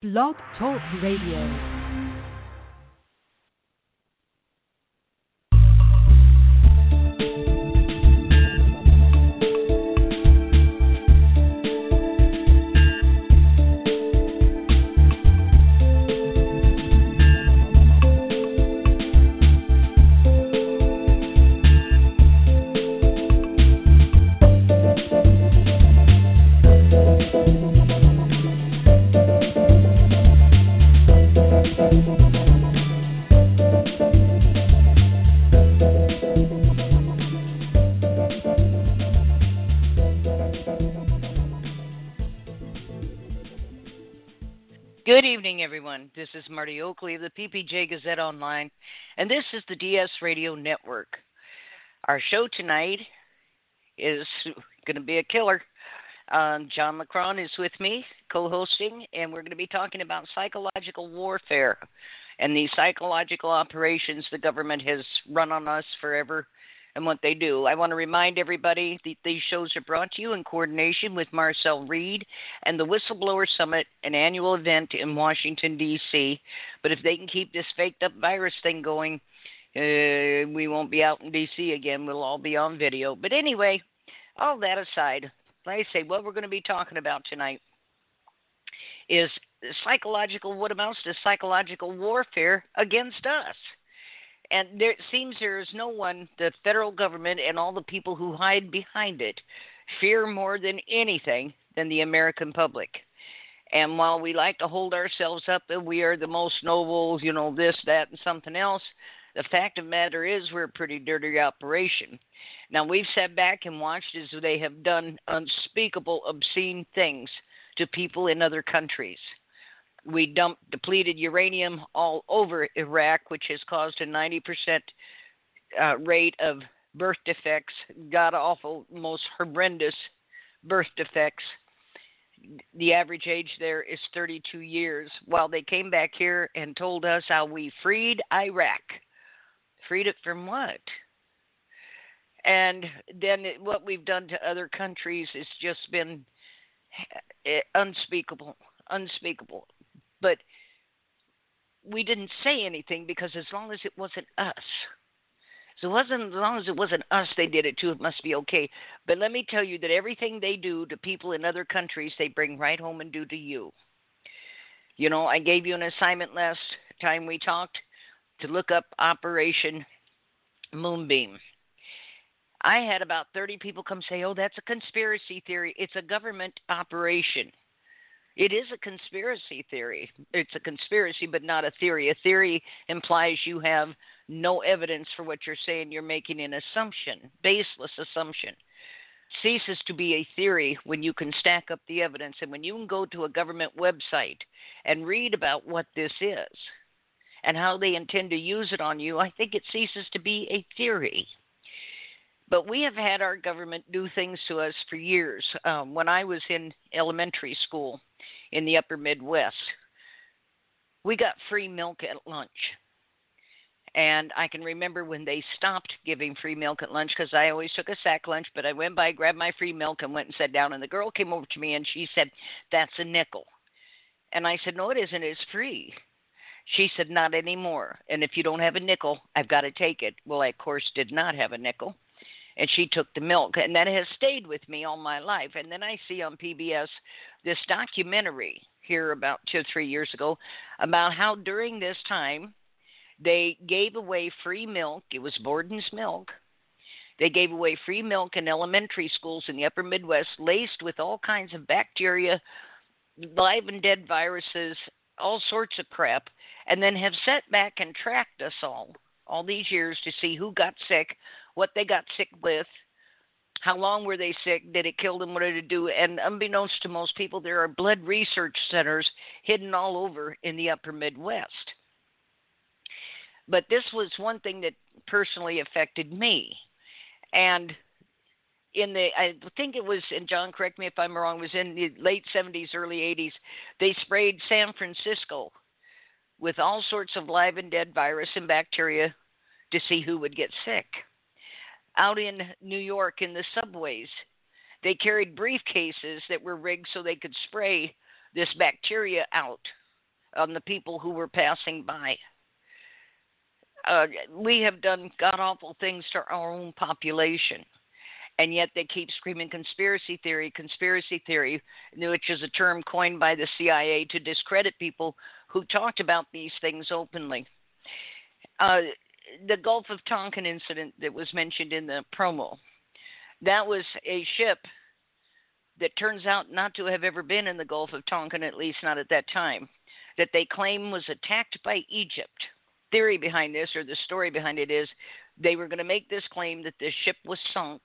Blog Talk Radio. Good evening, everyone. This is Marti Oakley of the PPJ Gazette Online, and this is the TS Radio Network. Our show tonight is going to be a killer. Um, John Leckrone is with me, co hosting, and we're going to be talking about psychological warfare and the psychological operations the government has run on us forever and what they do. I want to remind everybody that these shows are brought to you in coordination with Marcel Reid and the Whistleblower Summit, an annual event in Washington, D.C. But if they can keep this faked up virus thing going, uh, we won't be out in D.C. again. We'll all be on video. But anyway, all that aside, like I say, what we're going to be talking about tonight is psychological, what amounts to psychological warfare against us. And there it seems there is no one, the federal government and all the people who hide behind it, fear more than anything than the American public. And while we like to hold ourselves up that we are the most noble, you know, this, that, and something else, the fact of the matter is we're a pretty dirty operation. Now, we've sat back and watched as they have done unspeakable, obscene things to people in other countries we dumped depleted uranium all over Iraq, which has caused a 90% uh, rate of birth defects, god awful, most horrendous birth defects. The average age there is 32 years. While they came back here and told us how we freed Iraq. Freed it from what? And then what we've done to other countries has just been eh, unspeakable, unspeakable but we didn't say anything because as long as it wasn't us. So it wasn't as long as it wasn't us they did it to, it must be okay. But let me tell you that everything they do to people in other countries, they bring right home and do to you. You know, I gave you an assignment last time we talked to look up Operation Moonbeam. I had about 30 people come say, oh, that's a conspiracy theory. It's a government operation. It is a conspiracy theory. It's a conspiracy, but not a theory. A theory implies you have no evidence for what you're saying. You're making an assumption, baseless assumption. Ceases to be a theory when you can stack up the evidence and when you can go to a government website and read about what this is and how they intend to use it on you. I think it ceases to be a theory. But we have had our government do things to us for years. Um, when I was in elementary school in the upper Midwest, we got free milk at lunch. And I can remember when they stopped giving free milk at lunch because I always took a sack lunch, but I went by, grabbed my free milk, and went and sat down. And the girl came over to me and she said, That's a nickel. And I said, No, it isn't. It's free. She said, Not anymore. And if you don't have a nickel, I've got to take it. Well, I, of course, did not have a nickel and she took the milk and that has stayed with me all my life. And then i see on pbs this documentary here about two or three years ago about how during this time they gave away free milk. It was borden's milk. They gave away free milk in elementary schools in the upper midwest laced with all kinds of bacteria live and dead viruses all sorts of crap and then have sat back and tracked us all all these years to see who got sick what they got sick with, how long were they sick, did it kill them, what did it do? And unbeknownst to most people, there are blood research centers hidden all over in the upper Midwest. But this was one thing that personally affected me. And in the I think it was and John correct me if I'm wrong was in the late 70s early 80s they sprayed San Francisco with all sorts of live and dead virus and bacteria to see who would get sick out in New York in the subways. They carried briefcases that were rigged so they could spray this bacteria out on the people who were passing by. Uh, we have done god awful things to our own population and yet they keep screaming conspiracy theory, conspiracy theory, which is a term coined by the CIA to discredit people who talked about these things openly. Uh, the Gulf of Tonkin incident that was mentioned in the promo, that was a ship that turns out not to have ever been in the Gulf of Tonkin, at least not at that time, that they claim was attacked by Egypt. Theory behind this, or the story behind it, is they were going to make this claim that the ship was sunk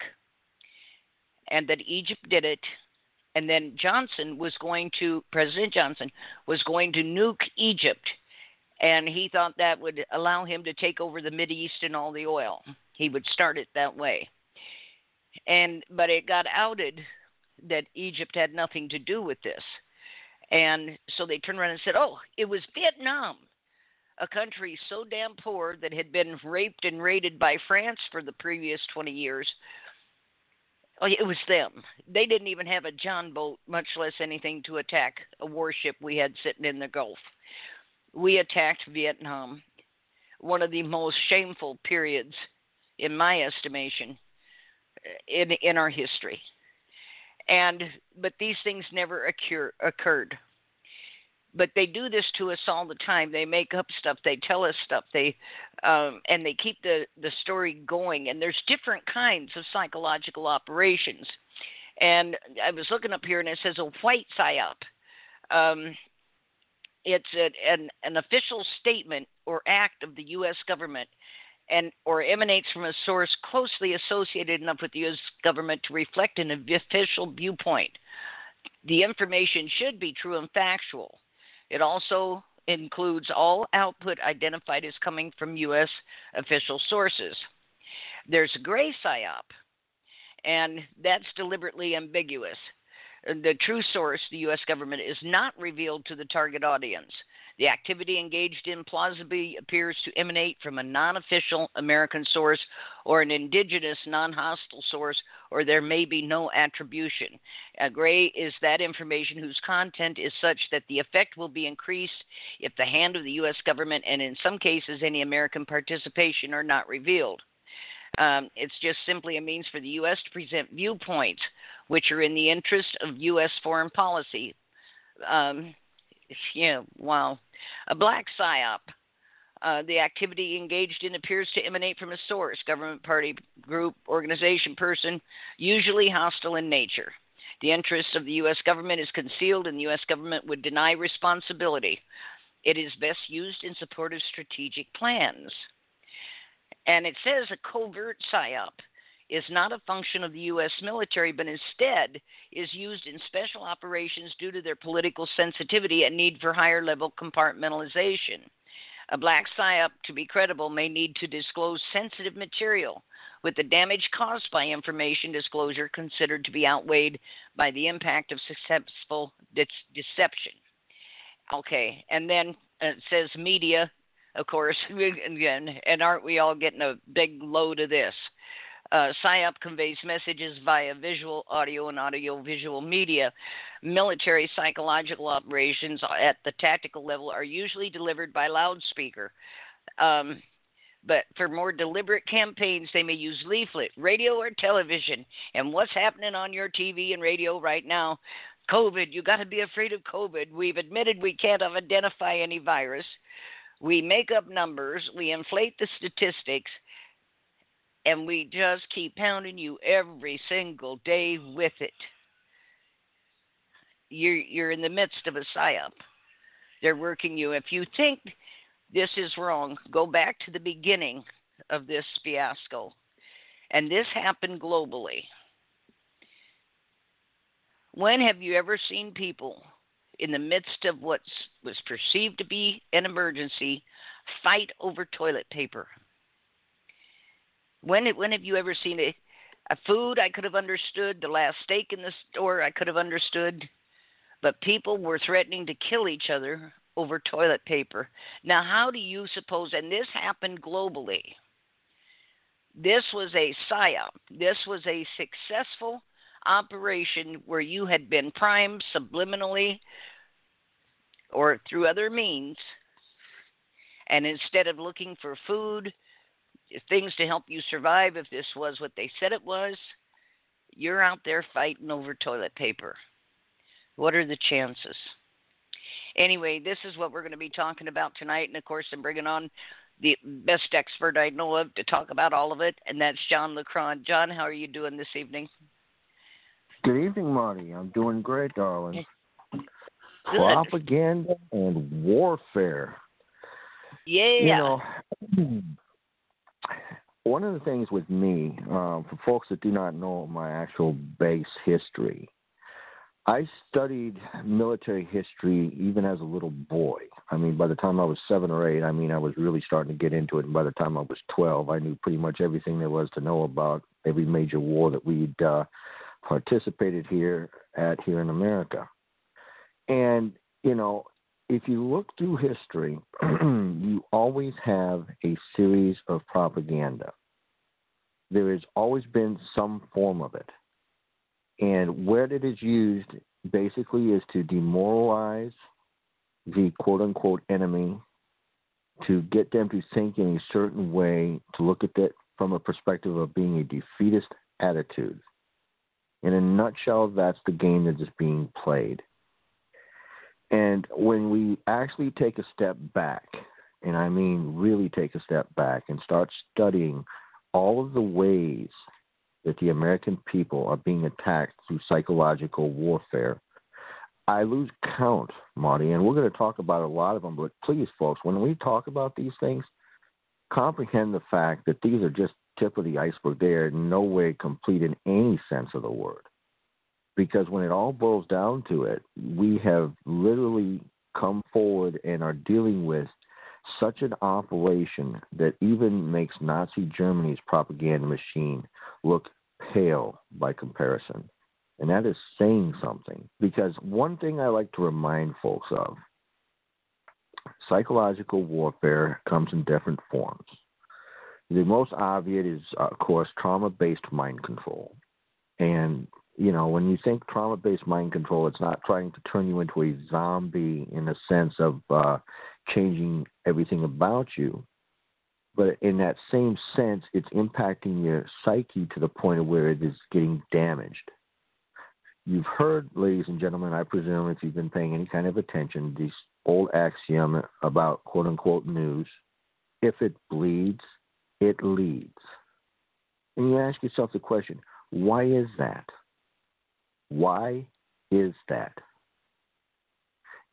and that Egypt did it. And then Johnson was going to, President Johnson was going to nuke Egypt. And he thought that would allow him to take over the Mid East and all the oil. He would start it that way. And but it got outed that Egypt had nothing to do with this. And so they turned around and said, "Oh, it was Vietnam, a country so damn poor that had been raped and raided by France for the previous 20 years, Oh, it was them. They didn't even have a John boat, much less anything to attack a warship we had sitting in the Gulf. We attacked Vietnam, one of the most shameful periods, in my estimation, in in our history. And but these things never occur, occurred but they do this to us all the time. They make up stuff. They tell us stuff. They um, and they keep the the story going. And there's different kinds of psychological operations. And I was looking up here, and it says a white psyop. Um, it's an an official statement or act of the U.S. government, and or emanates from a source closely associated enough with the U.S. government to reflect an official viewpoint. The information should be true and factual it also includes all output identified as coming from U.S. official sources. There's gray PSYOP, and that's deliberately ambiguous. The true source, the U.S. government, is not revealed to the target audience. The activity engaged in plausibly appears to emanate from a non official American source or an indigenous non hostile source, or there may be no attribution. A gray is that information whose content is such that the effect will be increased if the hand of the U.S. government and, in some cases, any American participation are not revealed. Um, it's just simply a means for the U.S. to present viewpoints which are in the interest of U.S. foreign policy. Um, yeah, wow. A black psyop. Uh, the activity engaged in appears to emanate from a source, government, party, group, organization, person, usually hostile in nature. The interest of the U.S. government is concealed, and the U.S. government would deny responsibility. It is best used in support of strategic plans. And it says a covert psyop is not a function of the U.S. military, but instead is used in special operations due to their political sensitivity and need for higher level compartmentalization. A black PSYOP, to be credible, may need to disclose sensitive material, with the damage caused by information disclosure considered to be outweighed by the impact of successful de- deception. Okay, and then uh, it says media, of course, again, and aren't we all getting a big load of this? Uh, PSYOP conveys messages via visual, audio, and audio-visual media. Military psychological operations at the tactical level are usually delivered by loudspeaker. Um, but for more deliberate campaigns, they may use leaflet, radio, or television. And what's happening on your TV and radio right now? COVID, you got to be afraid of COVID. We've admitted we can't identify any virus. We make up numbers, we inflate the statistics, and we just keep pounding you every single day with it. You're you're in the midst of a psyop. They're working you. If you think this is wrong, go back to the beginning of this fiasco. And this happened globally. When have you ever seen people in the midst of what was perceived to be an emergency fight over toilet paper? When when have you ever seen a, a food I could have understood, the last steak in the store I could have understood, but people were threatening to kill each other over toilet paper. Now, how do you suppose? And this happened globally. This was a psyop. This was a successful operation where you had been primed subliminally or through other means, and instead of looking for food, things to help you survive, if this was what they said it was, you're out there fighting over toilet paper. What are the chances? Anyway, this is what we're going to be talking about tonight. And of course, I'm bringing on the best expert I know of to talk about all of it, and that's John Leckrone. John, how are you doing this evening? Good evening, Marti. I'm doing great, darling. Good. Propaganda and warfare. Yeah. You know, one of the things with me, um, for folks that do not know my actual base history, I studied military history even as a little boy. I mean, by the time I was seven or eight, I mean, I was really starting to get into it. And by the time I was 12, I knew pretty much everything there was to know about every major war that we'd uh, participated here at here in America. And, you know, if you look through history, you always have a series of propaganda. There has always been some form of it. And where it is used basically is to demoralize the quote unquote enemy, to get them to think in a certain way, to look at it from a perspective of being a defeatist attitude. In a nutshell, that's the game that is being played. And when we actually take a step back, and I mean really take a step back and start studying all of the ways that the American people are being attacked through psychological warfare, I lose count, Marti, and we're going to talk about a lot of them. But please, folks, when we talk about these things, comprehend the fact that these are just tip of the iceberg. They are no way complete in any sense of the word because when it all boils down to it, we have literally come forward and are dealing with such an operation that even makes Nazi Germany's propaganda machine look pale by comparison. And that is saying something. Because one thing I like to remind folks of psychological warfare comes in different forms. The most obvious is, of course, trauma based mind control. And you know, when you think trauma based mind control, it's not trying to turn you into a zombie in the sense of uh, changing everything about you. But in that same sense, it's impacting your psyche to the point of where it is getting damaged. You've heard, ladies and gentlemen, I presume, if you've been paying any kind of attention, this old axiom about quote unquote news if it bleeds, it leads. And you ask yourself the question why is that? Why is that?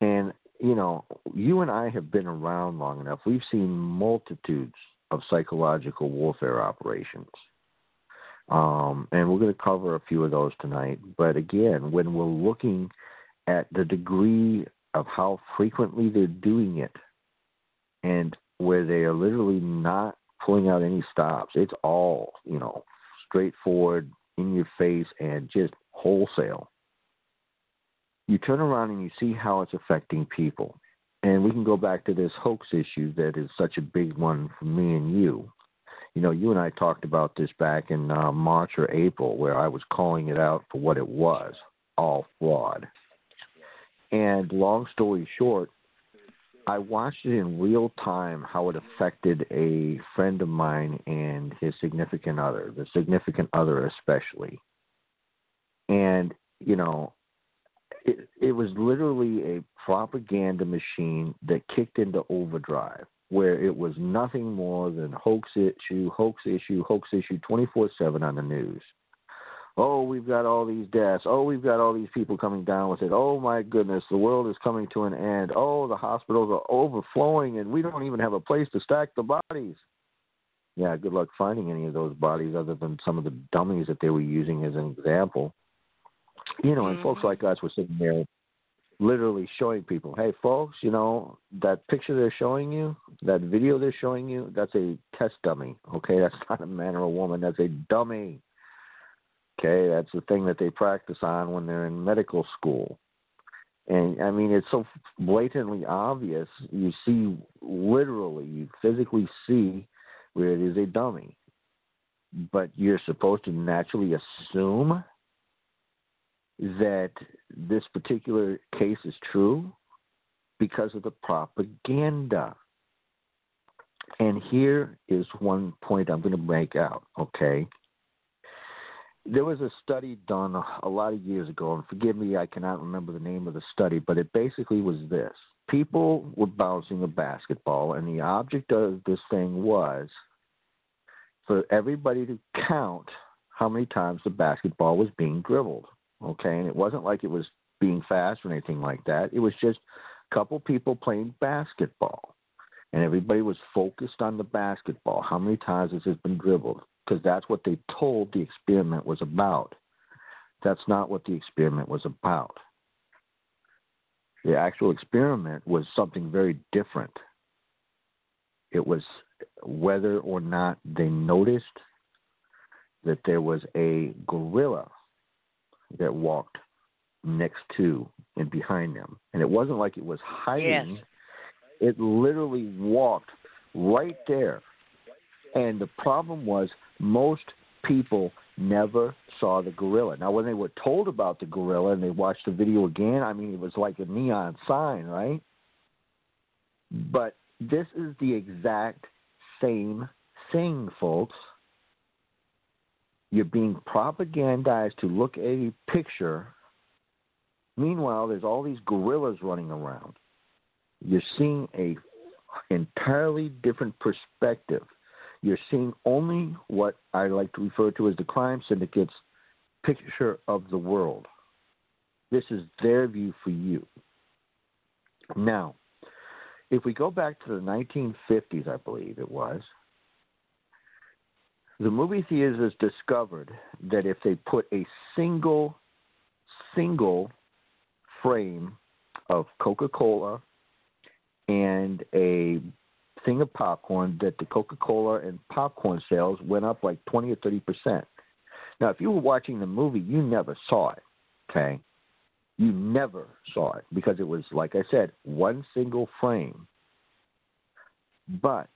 And, you know, you and I have been around long enough. We've seen multitudes of psychological warfare operations. Um, and we're going to cover a few of those tonight. But again, when we're looking at the degree of how frequently they're doing it and where they are literally not pulling out any stops, it's all, you know, straightforward, in your face, and just wholesale. You turn around and you see how it's affecting people. And we can go back to this hoax issue that is such a big one for me and you. You know, you and I talked about this back in uh, March or April, where I was calling it out for what it was all fraud. And long story short, I watched it in real time how it affected a friend of mine and his significant other, the significant other especially and you know it, it was literally a propaganda machine that kicked into overdrive where it was nothing more than hoax issue, hoax issue, hoax issue 24 7 on the news. Oh, we've got all these deaths. Oh, we've got all these people coming down with it. Oh, my goodness, the world is coming to an end. Oh, the hospitals are overflowing and we don't even have a place to stack the bodies. Yeah, good luck finding any of those bodies other than some of the dummies that they were using as an example. You know, and mm-hmm. folks like us were sitting there literally showing people, hey, folks, you know, that picture they're showing you, that video they're showing you, that's a test dummy. Okay, that's not a man or a woman, that's a dummy. Okay, that's the thing that they practice on when they're in medical school. And I mean, it's so blatantly obvious. You see, literally, you physically see where it is a dummy. But you're supposed to naturally assume that this particular case is true? because of the propaganda. And here is one point I'm going to make out, okay? There was a study done a lot of years ago, and forgive me, I cannot remember the name of the study, but it basically was this people were bouncing a basketball, and the object of this thing was for everybody to count how many times the basketball was being dribbled. Okay, and it wasn't like it was being fast or anything like that. It was just a couple people playing basketball, and everybody was focused on the basketball. How many times has it been dribbled? Because that's what they told the experiment was about. That's not what the experiment was about. The actual experiment was something very different. It was whether or not they noticed that there was a gorilla that walked next to and behind them. And it wasn't like it was hiding. Yes. It literally walked right there. And the problem was most people never saw the gorilla. Now, when they were told about the gorilla and they watched the video again, I mean, it was like a neon sign, right? But this is the exact same thing, folks. You're being propagandized to look at a picture. Meanwhile, there's all these gorillas running around. You're seeing a entirely different perspective. You're seeing only what I like to refer to as the crime syndicate's picture of the world. This is their view for you. Now, if we go back to the 1950s, I believe it was, the movie theaters discovered that if they put a single, single frame of Coca Cola and a thing of popcorn, that the Coca Cola and popcorn sales went up like 20 or 30 percent. Now, if you were watching the movie, you never saw it, okay? You never saw it because it was, like I said, one single frame. But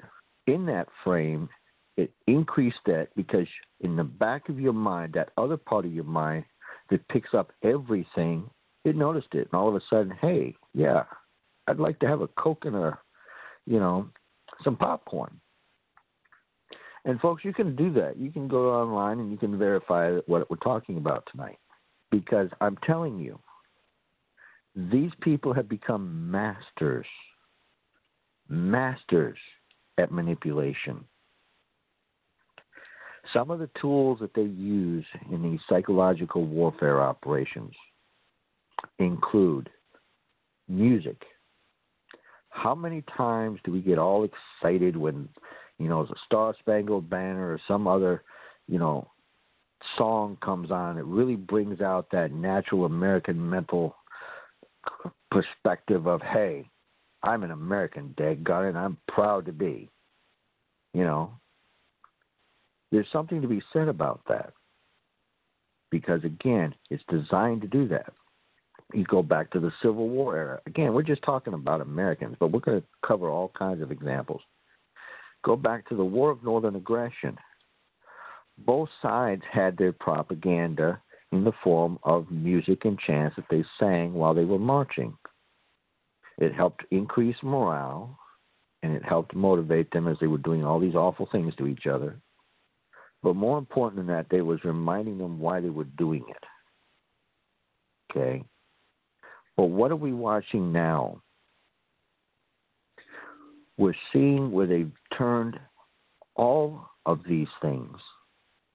in that frame, it increased that because in the back of your mind, that other part of your mind that picks up everything, it noticed it. And all of a sudden, hey, yeah, I'd like to have a Coke and a, you know, some popcorn. And folks, you can do that. You can go online and you can verify what we're talking about tonight. Because I'm telling you, these people have become masters, masters at manipulation. Some of the tools that they use in these psychological warfare operations include music. How many times do we get all excited when, you know, the Star Spangled Banner or some other, you know, song comes on? It really brings out that natural American mental perspective of, hey, I'm an American, daggone it, I'm proud to be. You know, there's something to be said about that. Because again, it's designed to do that. You go back to the Civil War era. Again, we're just talking about Americans, but we're going to cover all kinds of examples. Go back to the War of Northern Aggression. Both sides had their propaganda in the form of music and chants that they sang while they were marching. It helped increase morale and it helped motivate them as they were doing all these awful things to each other. But more important than that, they was reminding them why they were doing it. Okay? But what are we watching now? We're seeing where they've turned all of these things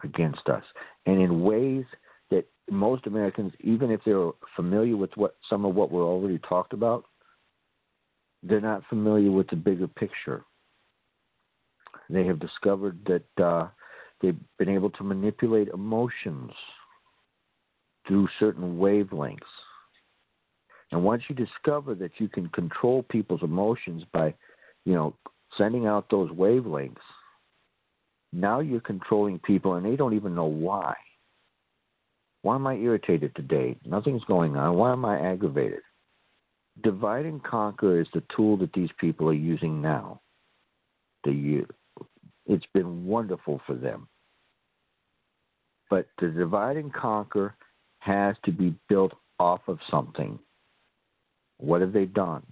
against us, and in ways that most Americans, even if they're familiar with what some of what we're already talked about, they're not familiar with the bigger picture. They have discovered that uh, they've been able to manipulate emotions through certain wavelengths. And once you discover that you can control people's emotions by, you know, sending out those wavelengths, now you're controlling people and they don't even know why. Why am I irritated today? Nothing's going on. Why am I aggravated? divide and conquer is the tool that these people are using now. The, it's been wonderful for them. But the divide and conquer has to be built off of something. What have they done?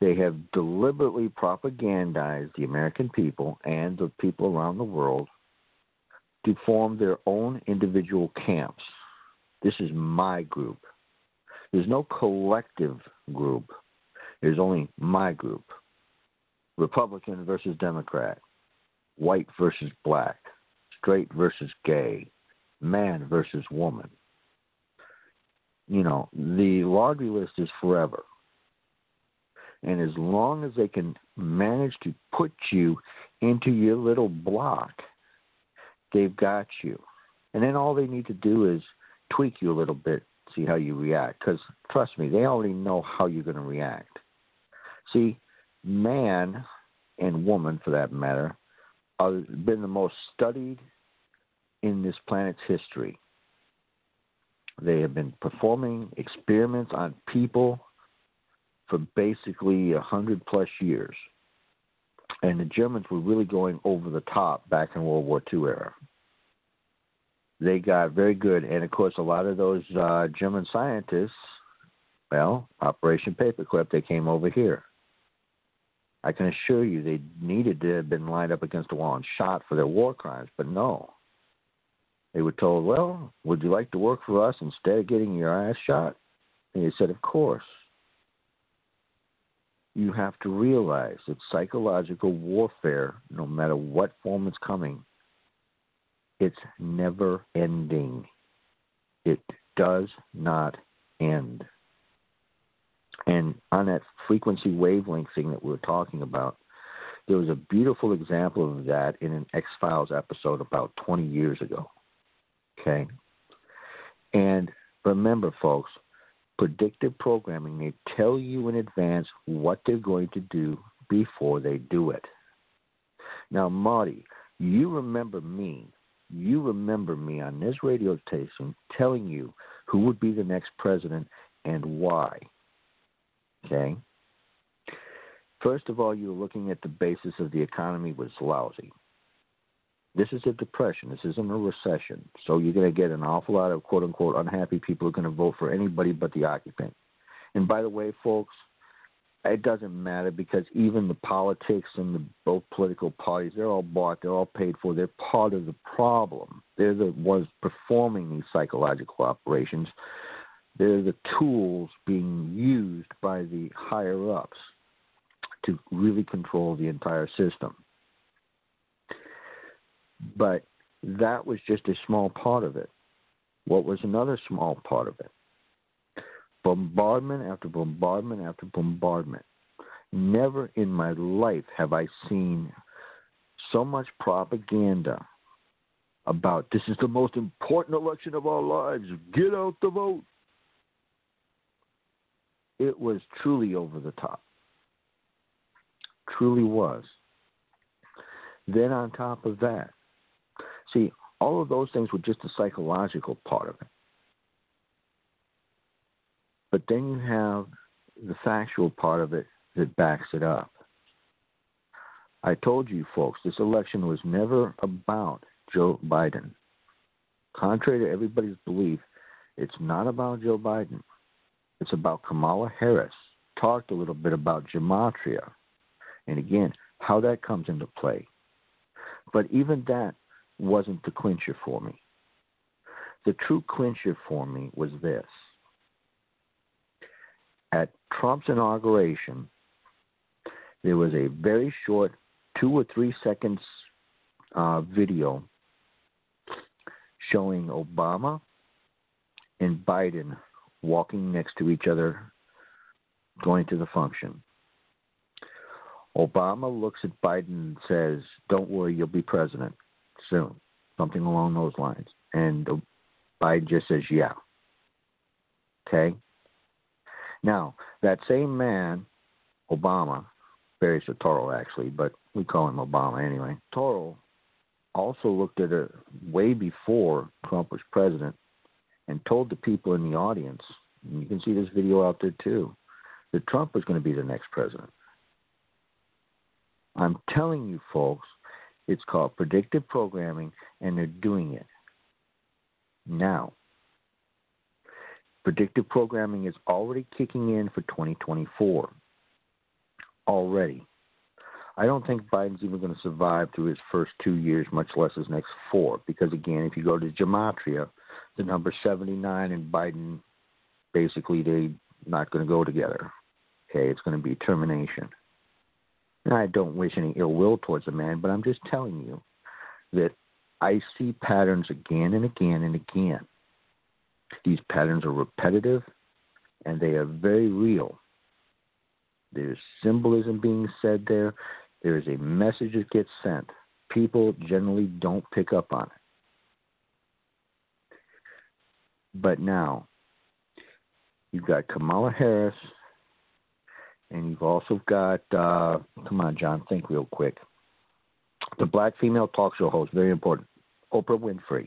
They have deliberately propagandized the American people and the people around the world to form their own individual camps. This is my group. There's no collective group. There's only my group. Republican versus Democrat, white versus black, straight versus gay, man versus woman. You know, the laundry list is forever. And as long as they can manage to put you into your little block, they've got you. And then all they need to do is tweak you a little bit, see how you react. Because trust me, they already know how you're going to react. See, man and woman, for that matter, have been the most studied in this planet's history. They have been performing experiments on people for basically a hundred plus years. And the Germans were really going over the top back in World War II era. They got very good, and of course, a lot of those uh, German scientists, well, Operation Paperclip, they came over here. I can assure you they needed to have been lined up against a wall and shot for their war crimes, but no. They were told, well, would you like to work for us instead of getting your ass shot? And they said, of course. You have to realize that psychological warfare, no matter what form it's coming, it's never ending. It does not end. And on that frequency wavelength thing that we were talking about, there was a beautiful example of that in an X Files episode about 20 years ago. Okay? And remember, folks, predictive programming, they tell you in advance what they're going to do before they do it. Now, Marti, you remember me. You remember me on this radio station telling you who would be the next president and why. Okay? First of all, you're looking at the basis of the economy was lousy. This is a depression. This isn't a recession. So you're going to get an awful lot of quote unquote unhappy people who are going to vote for anybody but the occupant. And by the way, folks, it doesn't matter because even the politics and the both political parties, they're all bought, they're all paid for. They're part of the problem. They're the ones performing these psychological operations they're the tools being used by the higher ups to really control the entire system. But that was just a small part of it. What was another small part of it? Bombardment after bombardment after bombardment. Never in my life have I seen so much propaganda about this is the most important election of our lives. Get out the vote it was truly over the top. Truly was. Then, on top of that, see, all of those things were just the psychological part of it. But then you have the factual part of it that backs it up. I told you folks, this election was never about Joe Biden. Contrary to everybody's belief, it's not about Joe Biden. It's about Kamala Harris. Talked a little bit about gematria, and again, how that comes into play. But even that wasn't the clincher for me. The true clincher for me was this. At Trump's inauguration, there was a very short two or three seconds uh, video showing Obama and Biden walking next to each other, going to the function. Obama looks at Biden and says, Don't worry, you'll be president soon. Something along those lines. And Biden just says, Yeah. Okay? Now, that same man, Obama, Barry Soetoro actually, but we call him Obama anyway. Toro also looked at it way before Trump was president and told the people in the audience, and you can see this video out there too, that Trump was going to be the next president. I'm telling you, folks, it's called predictive programming, and they're doing it now. Predictive programming is already kicking in for 2024. already. I don't think Biden's even going to survive through his first two years, much less his next four. Because again, if you go to gematria, the number 79 and Biden, basically they're not going to go together. Okay, it's going to be termination. I don't wish any ill will towards the man, but I'm just telling you that I see patterns again and again and again. These patterns are repetitive and they are very real. There's symbolism being said there. There is a message that gets sent. People generally don't pick up on it. But now, you've got Kamala Harris, and you've also got, uh, come on, John, think real quick. The black female talk show host, very important, Oprah Winfrey.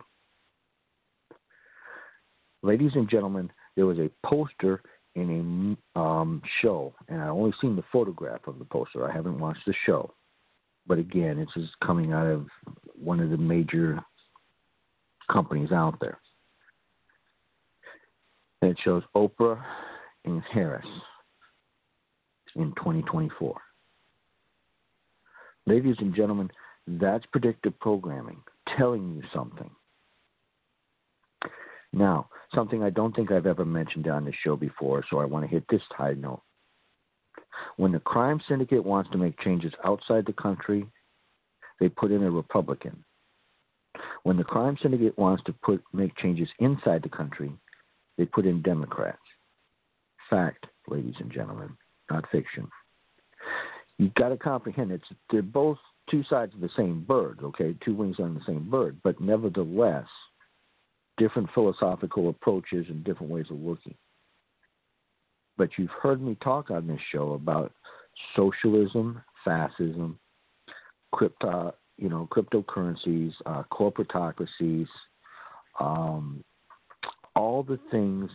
Ladies and gentlemen, there was a poster in a um, show, and I only seen the photograph of the poster. I haven't watched the show, but again, it's just coming out of one of the major companies out there. And it shows Oprah and Harris in 2024. Ladies and gentlemen, that's predictive programming telling you something. Now, something I don't think I've ever mentioned on this show before, so I want to hit this high note. When the crime syndicate wants to make changes outside the country, they put in a Republican. When the crime syndicate wants to put make changes inside the country, they put in Democrats. Fact, ladies and gentlemen, not fiction. You've got to comprehend it's they're both two sides of the same bird, okay, two wings on the same bird, but nevertheless, different philosophical approaches and different ways of looking. But you've heard me talk on this show about socialism, fascism, crypto, you know, cryptocurrencies, uh, corporatocracies, um, all the things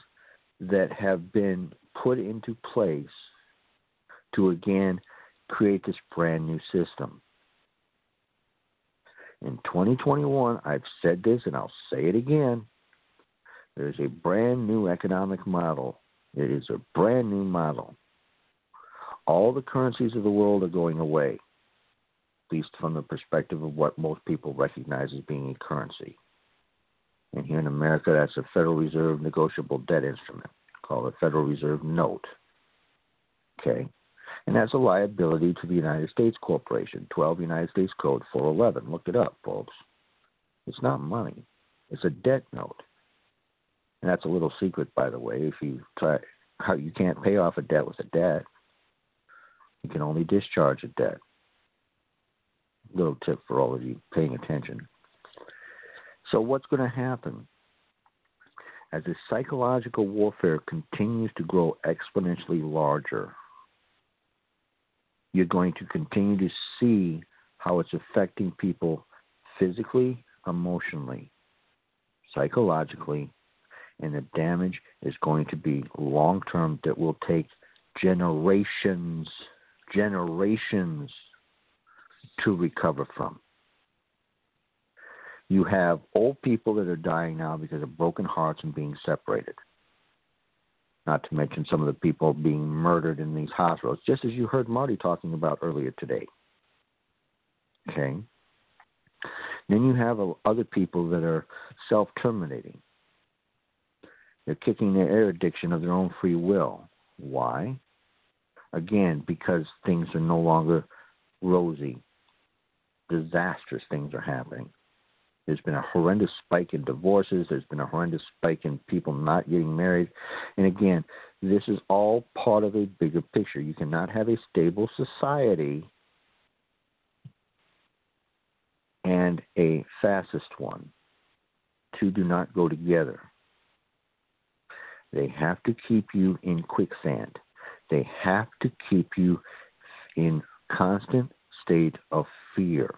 that have been put into place to again create this brand new system. In 2021, I've said this and I'll say it again. There's a brand new economic model. It is a brand new model. All the currencies of the world are going away, at least from the perspective of what most people recognize as being a currency. And here in America, that's a Federal Reserve negotiable debt instrument called a Federal Reserve note. Okay? And that's a liability to the United States Corporation, 12 United States Code 411. Look it up, folks. It's not money, it's a debt note. And that's a little secret, by the way. If you try, how you can't pay off a debt with a debt, you can only discharge a debt. Little tip for all of you paying attention. So, what's going to happen? As the psychological warfare continues to grow exponentially larger, you're going to continue to see how it's affecting people physically, emotionally, psychologically, and the damage is going to be long term that will take generations, generations to recover from. You have old people that are dying now because of broken hearts and being separated not to mention some of the people being murdered in these hospitals, just as you heard Marti talking about earlier today. Okay. Then you have uh, other people that are self terminating. They're kicking their air addiction of their own free will. Why? Again, because things are no longer rosy. Disastrous things are happening. There's been a horrendous spike in divorces. There's been a horrendous spike in people not getting married. And again, this is all part of a bigger picture. You cannot have a stable society and a fascist one. Two do not go together. They have to keep you in quicksand. They have to keep you in constant state of fear.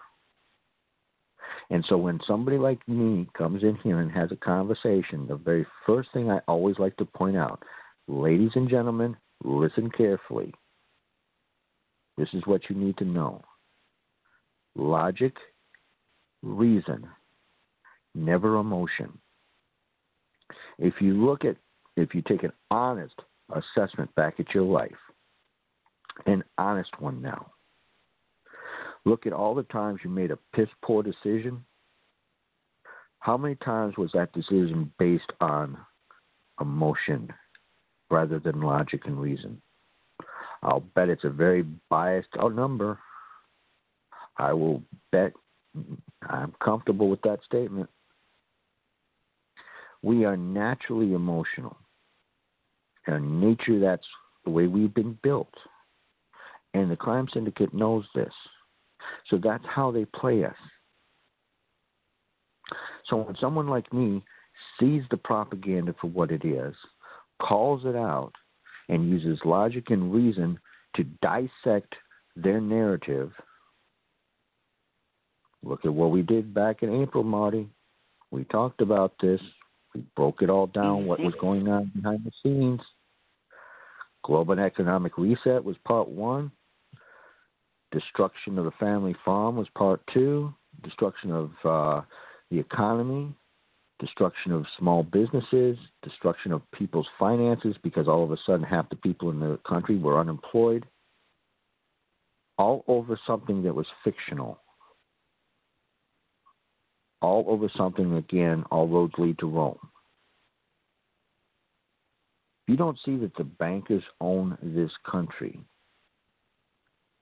And so when somebody like me comes in here and has a conversation, the very first thing I always like to point out, ladies and gentlemen, listen carefully. This is what you need to know. Logic, reason, never emotion. If you look at, if you take an honest assessment back at your life, an honest one now. Look at all the times you made a piss poor decision. How many times was that decision based on emotion rather than logic and reason? I'll bet it's a very biased number. I will bet I'm comfortable with that statement. We are naturally emotional. In nature, that's the way we've been built. And the crime syndicate knows this. So that's how they play us. So when someone like me sees the propaganda for what it is, calls it out, and uses logic and reason to dissect their narrative, look at what we did back in April, Marti. We talked about this. We broke it all down, what was going on behind the scenes. Global economic reset was part one. Destruction of the family farm was part two. Destruction of uh, the economy, destruction of small businesses, destruction of people's finances because all of a sudden half the people in the country were unemployed. All over something that was fictional. All over something, again, all roads lead to Rome you don't see that the bankers own this country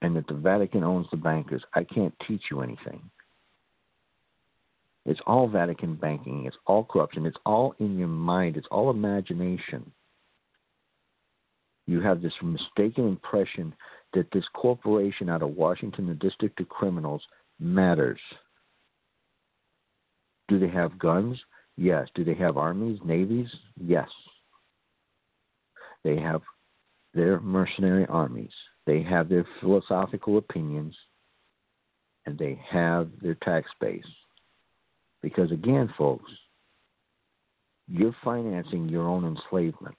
and that the Vatican owns the bankers, I can't teach you anything. It's all Vatican banking. It's all corruption. It's all in your mind. It's all imagination. You have this mistaken impression that this corporation out of Washington, the District of Criminals, matters. Do they have guns? Yes. Do they have armies, navies? Yes. They have their mercenary armies. They have their philosophical opinions. And they have their tax base. Because again, folks, you're financing your own enslavement.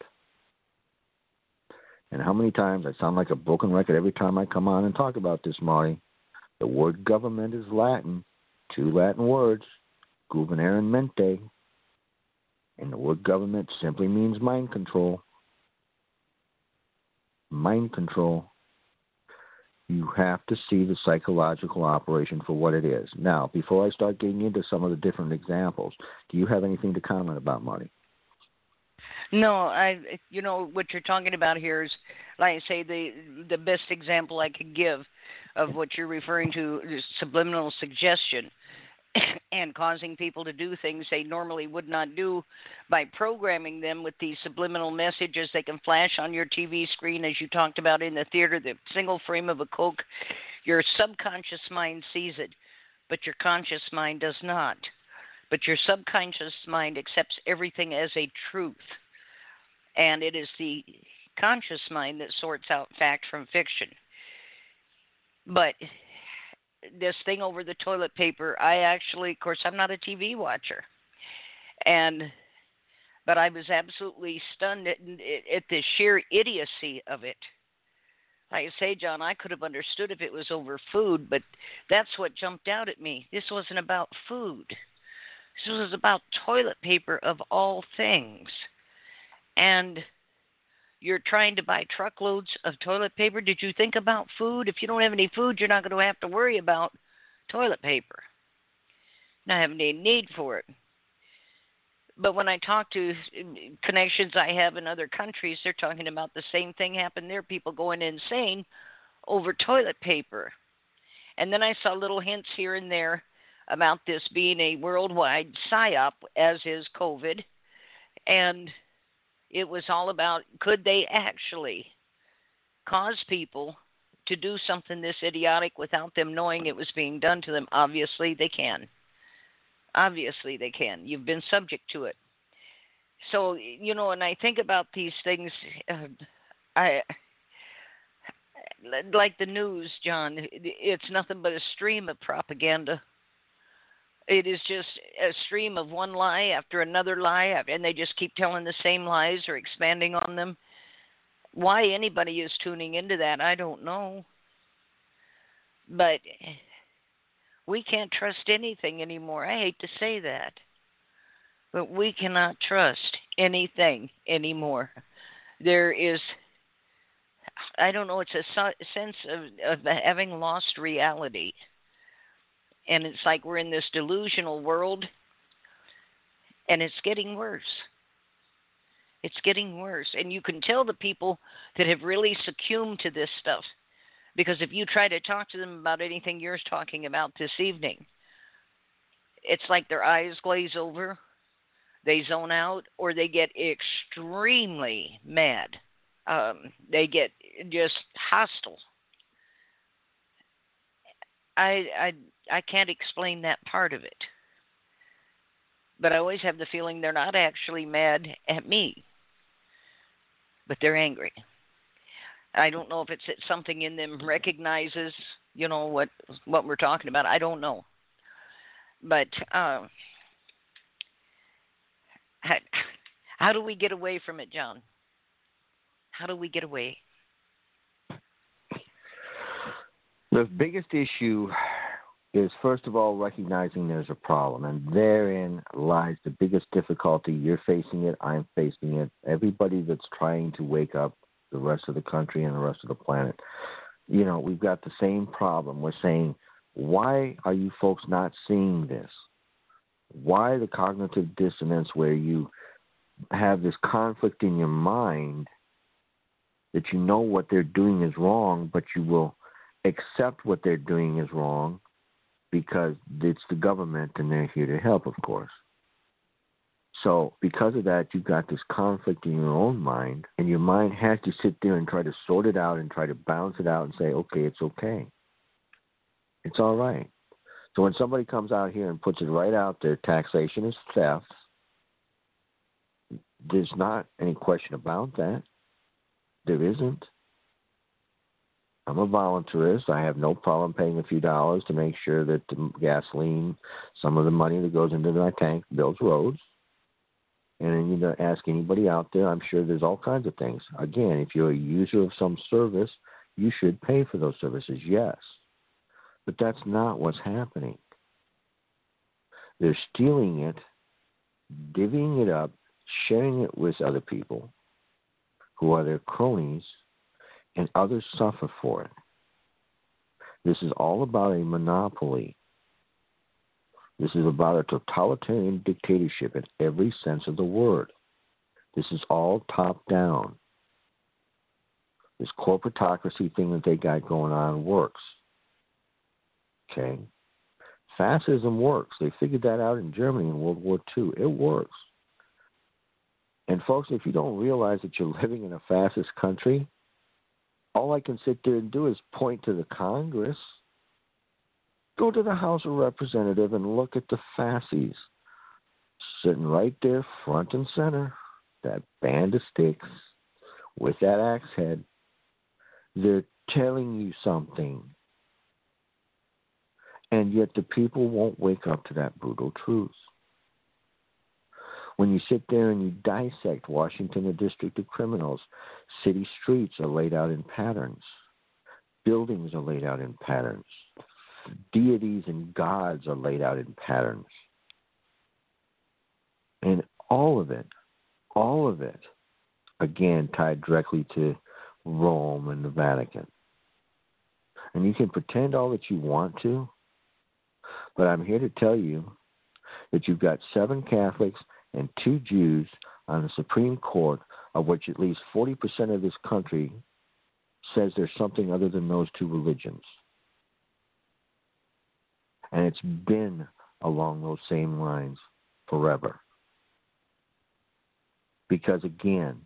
And how many times I sound like a broken record every time I come on and talk about this, Marti? The word government is Latin, two Latin words, gubernare and mente. And the word government simply means mind control mind control, you have to see the psychological operation for what it is. Now, before I start getting into some of the different examples, do you have anything to comment about, Marti? No, I you know what you're talking about here is like I say the the best example I could give of what you're referring to is subliminal suggestion. And causing people to do things they normally would not do by programming them with these subliminal messages they can flash on your TV screen, as you talked about in the theater, the single frame of a Coke. Your subconscious mind sees it, but your conscious mind does not. But your subconscious mind accepts everything as a truth. And it is the conscious mind that sorts out fact from fiction. But this thing over the toilet paper, I actually, of course, I'm not a TV watcher, and but I was absolutely stunned at, at the sheer idiocy of it. Like I say, John, I could have understood if it was over food, but that's what jumped out at me. This wasn't about food. This was about toilet paper of all things. And you're trying to buy truckloads of toilet paper. Did you think about food? If you don't have any food, you're not going to have to worry about toilet paper. Not having any need for it. But when I talk to connections I have in other countries, they're talking about the same thing happened there. People going insane over toilet paper. And then I saw little hints here and there about this being a worldwide psyop, as is COVID. And it was all about could they actually cause people to do something this idiotic without them knowing it was being done to them? Obviously, they can. Obviously, they can. You've been subject to it. So, you know, and I think about these things, uh, I like the news, John. It's nothing but a stream of propaganda it is just a stream of one lie after another lie, uh, and they just keep telling the same lies or expanding on them. Why anybody is tuning into that, I don't know. But we can't trust anything anymore. I hate to say that. But we cannot trust anything anymore. There is I don't know. It's a sense of, of having lost reality, and it's like we're in this delusional world, and it's getting worse. It's getting worse, and you can tell the people that have really succumbed to this stuff, because if you try to talk to them about anything you're talking about this evening, it's like their eyes glaze over, they zone out, or they get extremely mad um, they get just hostile. I I I can't explain that part of it. But I always have the feeling they're not actually mad at me, but they're angry. I don't know if it's that something in them recognizes, you know, what what we're talking about. I don't know, but uh, how, how do we get away from it, John? How do we get away? The biggest issue is, first of all, recognizing there's a problem. And therein lies the biggest difficulty. You're facing it, I'm facing it. Everybody that's trying to wake up the rest of the country and the rest of the planet. You know, we've got the same problem. We're saying, why are you folks not seeing this? Why the cognitive dissonance where you have this conflict in your mind that you know what they're doing is wrong, but you will accept what they're doing is wrong because it's the government and they're here to help, of course. So, because of that, you've got this conflict in your own mind, and your mind has to sit there and try to sort it out and try to balance it out and say, okay, it's okay. It's all right. So, when somebody comes out here and puts it right out there, taxation is theft, there's not any question about that. There isn't. I'm a voluntarist. I have no problem paying a few dollars to make sure that the gasoline, some of the money that goes into my tank, builds roads. And you know, ask anybody out there. I'm sure there's all kinds of things. Again, if you're a user of some service, you should pay for those services. Yes, but that's not what's happening. They're stealing it, divvying it up, sharing it with other people, who are their cronies, and others suffer for it. This is all about a monopoly. This is about a totalitarian dictatorship in every sense of the word. This is all top down. This corporatocracy thing that they got going on works. Okay? Fascism works. They figured that out in Germany in World War II. It works. And folks, if you don't realize that you're living in a fascist country, all I can sit there and do is point to the Congress. Go to the House of Representatives and look at the fasces sitting right there, front and center, that band of sticks with that axe head. They're telling you something. And yet the people won't wake up to that brutal truth when you sit there and you dissect Washington, a district of criminals, city streets are laid out in patterns, buildings are laid out in patterns, deities and gods are laid out in patterns. And all of it, all of it, again, tied directly to Rome and the Vatican. And you can pretend all that you want to, but I'm here to tell you that you've got seven Catholics and two Jews on the Supreme Court, of which at least 40% of this country says there's something other than those two religions. And it's been along those same lines forever. Because again,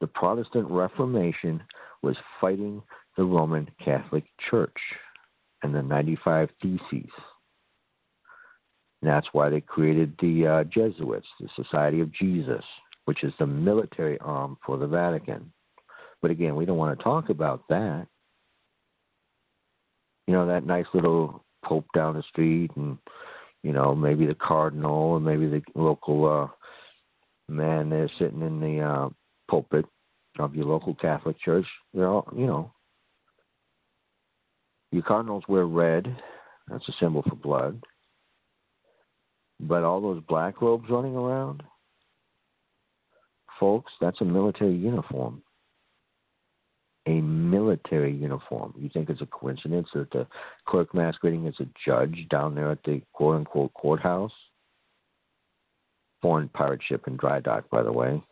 the Protestant Reformation was fighting the Roman Catholic Church and the 95 Theses. And that's why they created the uh, Jesuits, the Society of Jesus, which is the military arm for the Vatican. But again, we don't want to talk about that. You know, that nice little pope down the street, and, you know, maybe the cardinal, and maybe the local uh, man there sitting in the uh, pulpit of your local Catholic church. They're all, you know, your cardinals wear red. That's a symbol for blood. But all those black robes running around, folks, that's a military uniform. a military uniform. You think it's a coincidence that the clerk masquerading as a judge down there at the quote unquote courthouse? Foreign pirate ship in dry dock, by the way.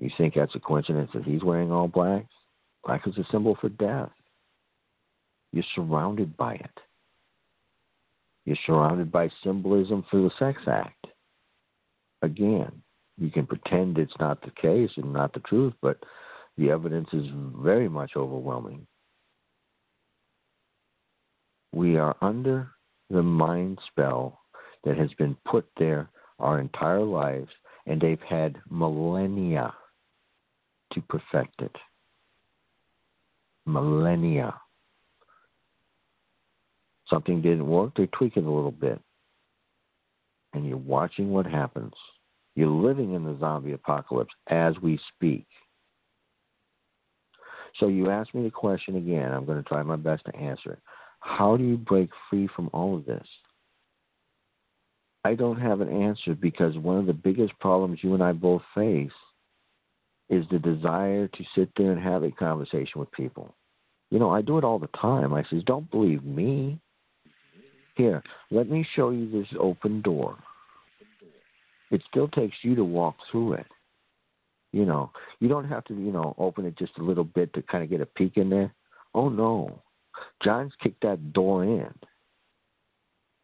You think that's a coincidence that he's wearing all black? Black is a symbol for death. You're surrounded by it. You're surrounded by symbolism for the sex act. Again, you can pretend it's not the case and not the truth, but the evidence is very much overwhelming. We are under the mind spell that has been put there our entire lives, and they've had millennia to perfect it. Millennia. Something didn't work, they tweak it a little bit. And you're watching what happens. You're living in the zombie apocalypse as we speak. So you ask me the question again. I'm going to try my best to answer it. How do you break free from all of this? I don't have an answer because one of the biggest problems you and I both face is the desire to sit there and have a conversation with people. You know, I do it all the time. I says, "Don't believe me. Here, let me show you this open door." It still takes you to walk through it. You know, you don't have to, you know, open it just a little bit to kind of get a peek in there. Oh no, John's kicked that door in.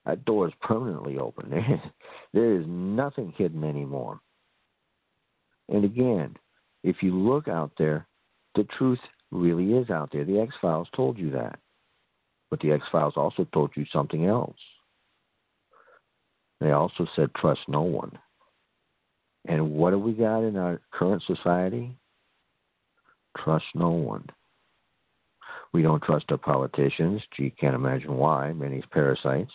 That door is permanently open. there is nothing hidden anymore. And again, if you look out there, the truth really is out there. The X Files told you that. But the X Files also told you something else. They also said, trust no one. And what do we got in our current society? Trust no one. We don't trust our politicians. Gee, can't imagine why. Many parasites.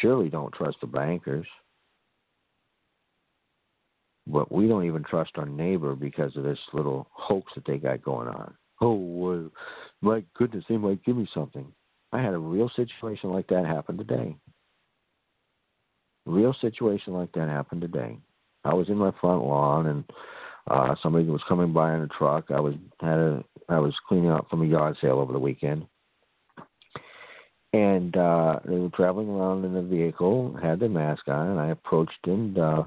Surely don't trust the bankers. But we don't even trust our neighbor because of this little hoax that they got going on. Oh, well, my goodness, they might give me something. I had a real situation like that happen today. Real situation like that happened today. I was in my front lawn and uh somebody was coming by in a truck. I was had a I was cleaning up from a yard sale over the weekend. And uh they were traveling around in a vehicle, had their mask on, and I approached and uh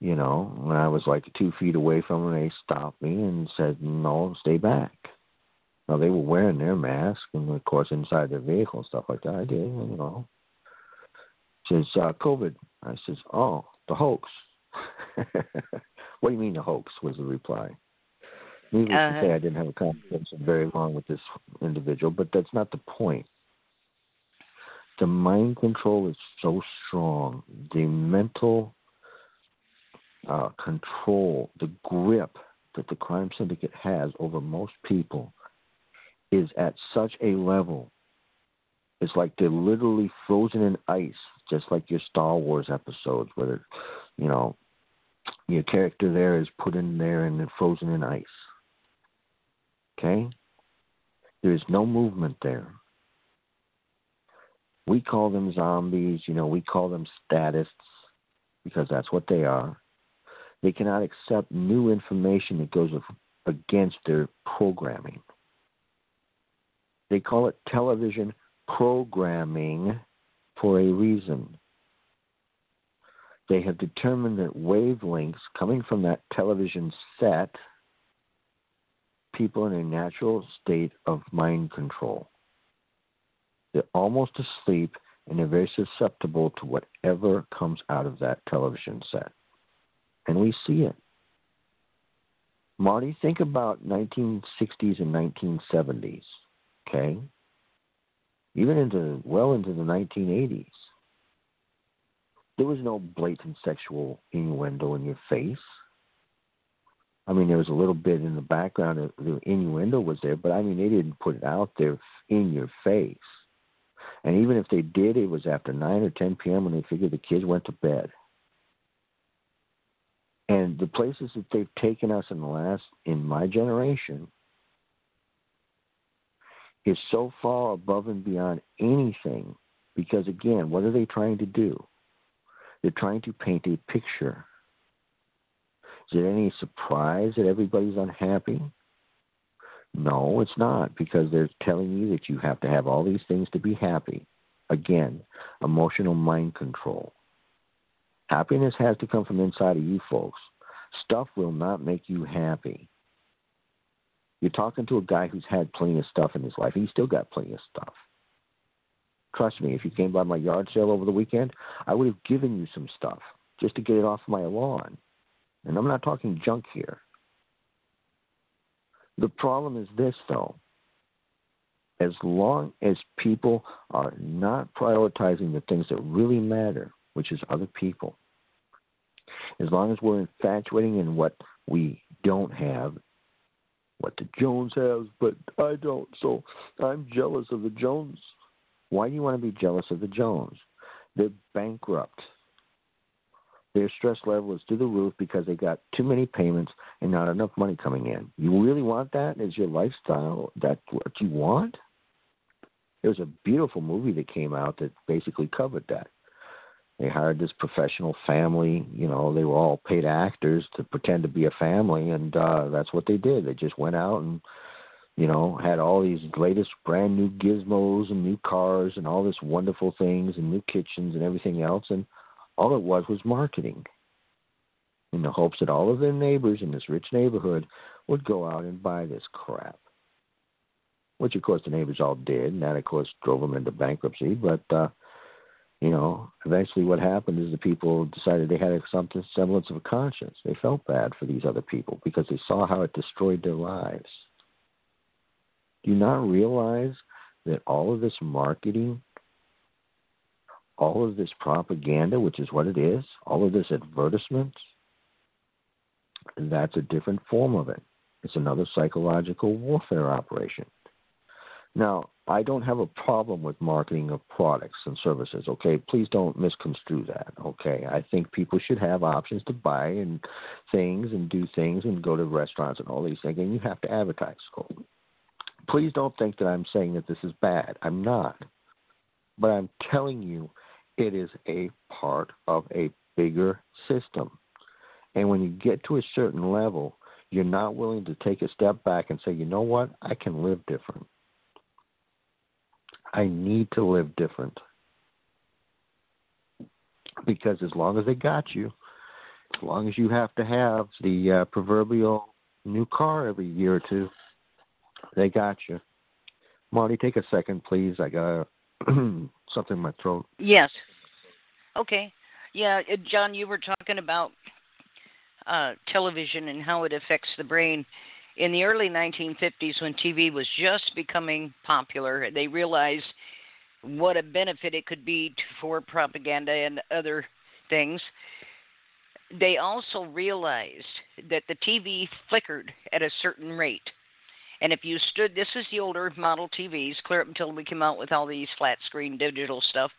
you know, when I was like two feet away from them, they stopped me and said, No, stay back. Now they were wearing their mask and of course inside their vehicle and stuff like that. I did, you know. Says uh COVID. I says, Oh, the hoax. what do you mean the hoax? Was the reply. Needless uh-huh. to say, I didn't have a conversation very long with this individual, but that's not the point. The mind control is so strong. The mental uh, control, the grip that the crime syndicate has over most people is at such a level. It's like they're literally frozen in ice just like your Star Wars episodes, where you know your character there is put in there and then frozen in ice. Okay, there is no movement there. We call them zombies, you know, we call them statists because that's what they are. They cannot accept new information that goes against their programming. They call it television programming for a reason. They have determined that wavelengths coming from that television set people in a natural state of mind control. They're almost asleep and they're very susceptible to whatever comes out of that television set. And we see it. Marti, think about 1960s and 1970s, okay? even into well into the 1980s. There was no blatant sexual innuendo in your face. I mean, there was a little bit in the background. The innuendo was there, but I mean, they didn't put it out there in your face. And even if they did, it was after 9 or 10 p.m. when they figured the kids went to bed. And the places that they've taken us in the last, in my generation, is so far above and beyond anything because, again, what are they trying to do? They're trying to paint a picture. Is it any surprise that everybody's unhappy? No, it's not because they're telling you that you have to have all these things to be happy. Again, emotional mind control. Happiness has to come from inside of you, folks. Stuff will not make you happy. You're talking to a guy who's had plenty of stuff in his life. and He's still got plenty of stuff. Trust me, if you came by my yard sale over the weekend, I would have given you some stuff just to get it off my lawn. And I'm not talking junk here. The problem is this, though. As long as people are not prioritizing the things that really matter, which is other people, as long as we're infatuating in what we don't have, what the Jones has, but I don't, so I'm jealous of the Jones. Why do you want to be jealous of the Jones? They're bankrupt. Their stress level is through the roof because they got too many payments and not enough money coming in. You really want that as your lifestyle? That's what you want? There was a beautiful movie that came out that basically covered that. They hired this professional family. You know, they were all paid actors to pretend to be a family, and uh, that's what they did. They just went out and, you know, had all these latest brand new gizmos and new cars and all this wonderful things and new kitchens and everything else, and all it was was marketing in the hopes that all of their neighbors in this rich neighborhood would go out and buy this crap. Which, of course, the neighbors all did, and that, of course, drove them into bankruptcy. But uh, you know, eventually what happened is the people decided they had something semblance of a conscience. They felt bad for these other people because they saw how it destroyed their lives. Do you not realize that all of this marketing, all of this propaganda, which is what it is, all of this advertisement, that's a different form of it. It's another psychological warfare operation. Now, I don't have a problem with marketing of products and services, okay? Please don't misconstrue that, okay? I think people should have options to buy and things and do things and go to restaurants and all these things, and you have to advertise. Please don't think that I'm saying that this is bad. I'm not. But I'm telling you, it is a part of a bigger system. And when you get to a certain level, you're not willing to take a step back and say, you know what, I can live different. I need to live different. Because as long as they got you, as long as you have to have the uh, proverbial new car every year or two, they got you. Marti, take a second, please. I got something in my throat. Yes. Okay. Yeah, uh, John, you were talking about uh, television and how it affects the brain in the early 1950s when TV was just becoming popular, they realized what a benefit it could be for propaganda and other things. They also realized that the TV flickered at a certain rate. And if you stood, this is the older model TVs, clear up until we came out with all these flat screen digital stuff.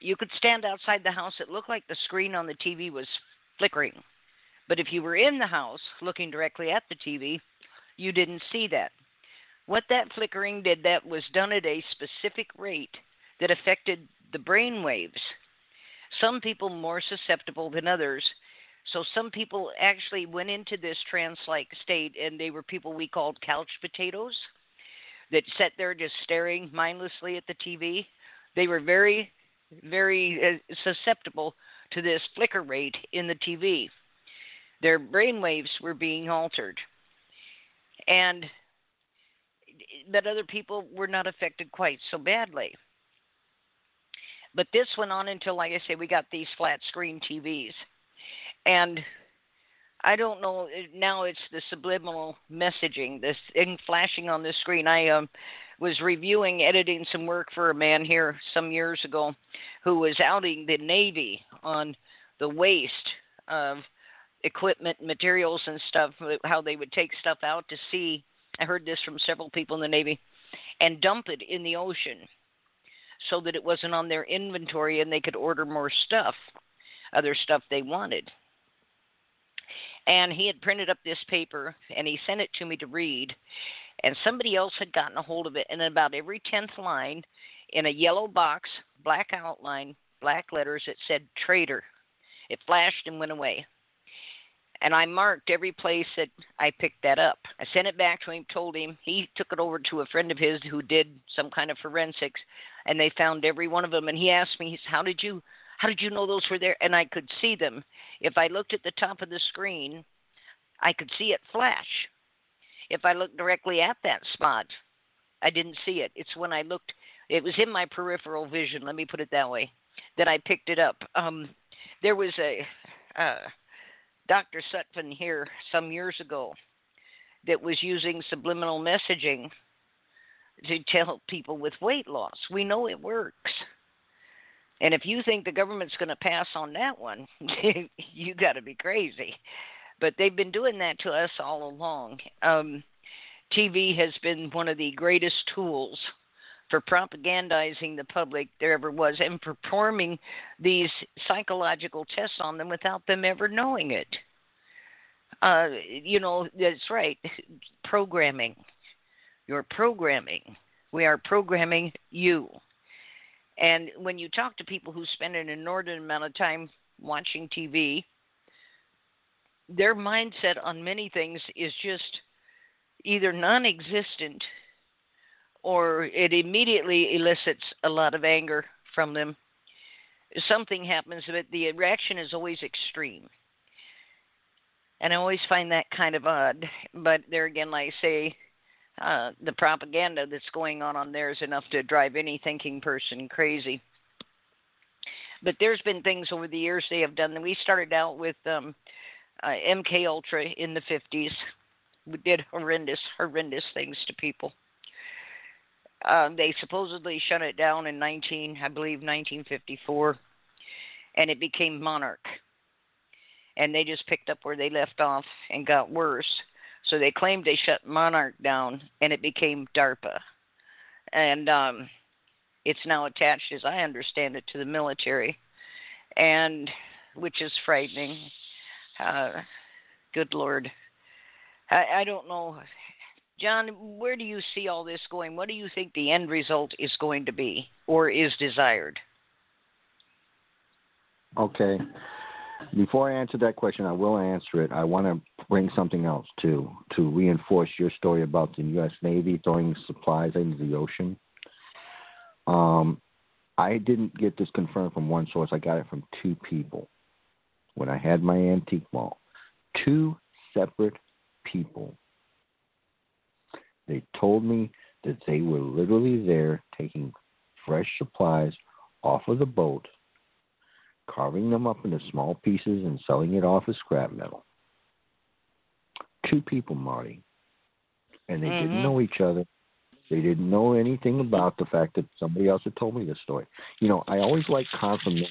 You could stand outside the house. It looked like the screen on the TV was flickering but if you were in the house looking directly at the TV, you didn't see that. What that flickering did, that was done at a specific rate that affected the brain waves. Some people more susceptible than others. So some people actually went into this trance-like state, and they were people we called couch potatoes that sat there just staring mindlessly at the TV. They were very, very uh, susceptible to this flicker rate in the TV their brain waves were being altered. And that other people were not affected quite so badly. But this went on until, like I say, we got these flat screen TVs. And I don't know, now it's the subliminal messaging, this thing flashing on the screen. I um, was reviewing, editing some work for a man here some years ago who was outing the Navy on the waste of equipment, materials, and stuff, how they would take stuff out to sea. I heard this from several people in the Navy, and dump it in the ocean so that it wasn't on their inventory and they could order more stuff, other stuff they wanted. And he had printed up this paper and he sent it to me to read. And somebody else had gotten a hold of it. And about every 10th line, in a yellow box, black outline, black letters, it said traitor. It flashed and went away and I marked every place that I picked that up. I sent it back to him, told him he took it over to a friend of his who did some kind of forensics, and they found every one of them. And he asked me, "How did you, how did you know those were there?" And I could see them. If I looked at the top of the screen, I could see it flash. If I looked directly at that spot, I didn't see it. It's when I looked, it was in my peripheral vision. Let me put it that way. That I picked it up. Um, there was a. Uh, Dr. Sutphen here some years ago that was using subliminal messaging to tell people with weight loss. We know it works. And if you think the government's going to pass on that one, you got to be crazy. But they've been doing that to us all along. Um, TV has been one of the greatest tools for propagandizing the public there ever was and performing these psychological tests on them without them ever knowing it. Uh, you know, that's right. Programming. You're programming. We are programming you. And when you talk to people who spend an inordinate amount of time watching TV, their mindset on many things is just either non existent or it immediately elicits a lot of anger from them. Something happens, but the reaction is always extreme. And I always find that kind of odd. But there again, like I say, uh, the propaganda that's going on on there is enough to drive any thinking person crazy. But there's been things over the years they have done. We started out with um, uh, MK Ultra in the 50s. We did horrendous, horrendous things to people. Um, they supposedly shut it down in 19, I believe, 1954, and it became Monarch. And they just picked up where they left off and got worse. So they claimed they shut Monarch down, and it became DARPA. And um, it's now attached, as I understand it, to the military, and which is frightening. Uh, good Lord. I, I don't know John, where do you see all this going? What do you think the end result is going to be or is desired? Okay. Before I answer that question, I will answer it. I want to bring something else too to reinforce your story about the U.S. Navy throwing supplies into the ocean. Um, I didn't get this confirmed from one source. I got it from two people when I had my antique mall. Two separate people they told me that they were literally there taking fresh supplies off of the boat, carving them up into small pieces, and selling it off as scrap metal. Two people, Marti. And they mm-hmm. didn't know each other. They didn't know anything about the fact that somebody else had told me this story. You know, I always like confirmation.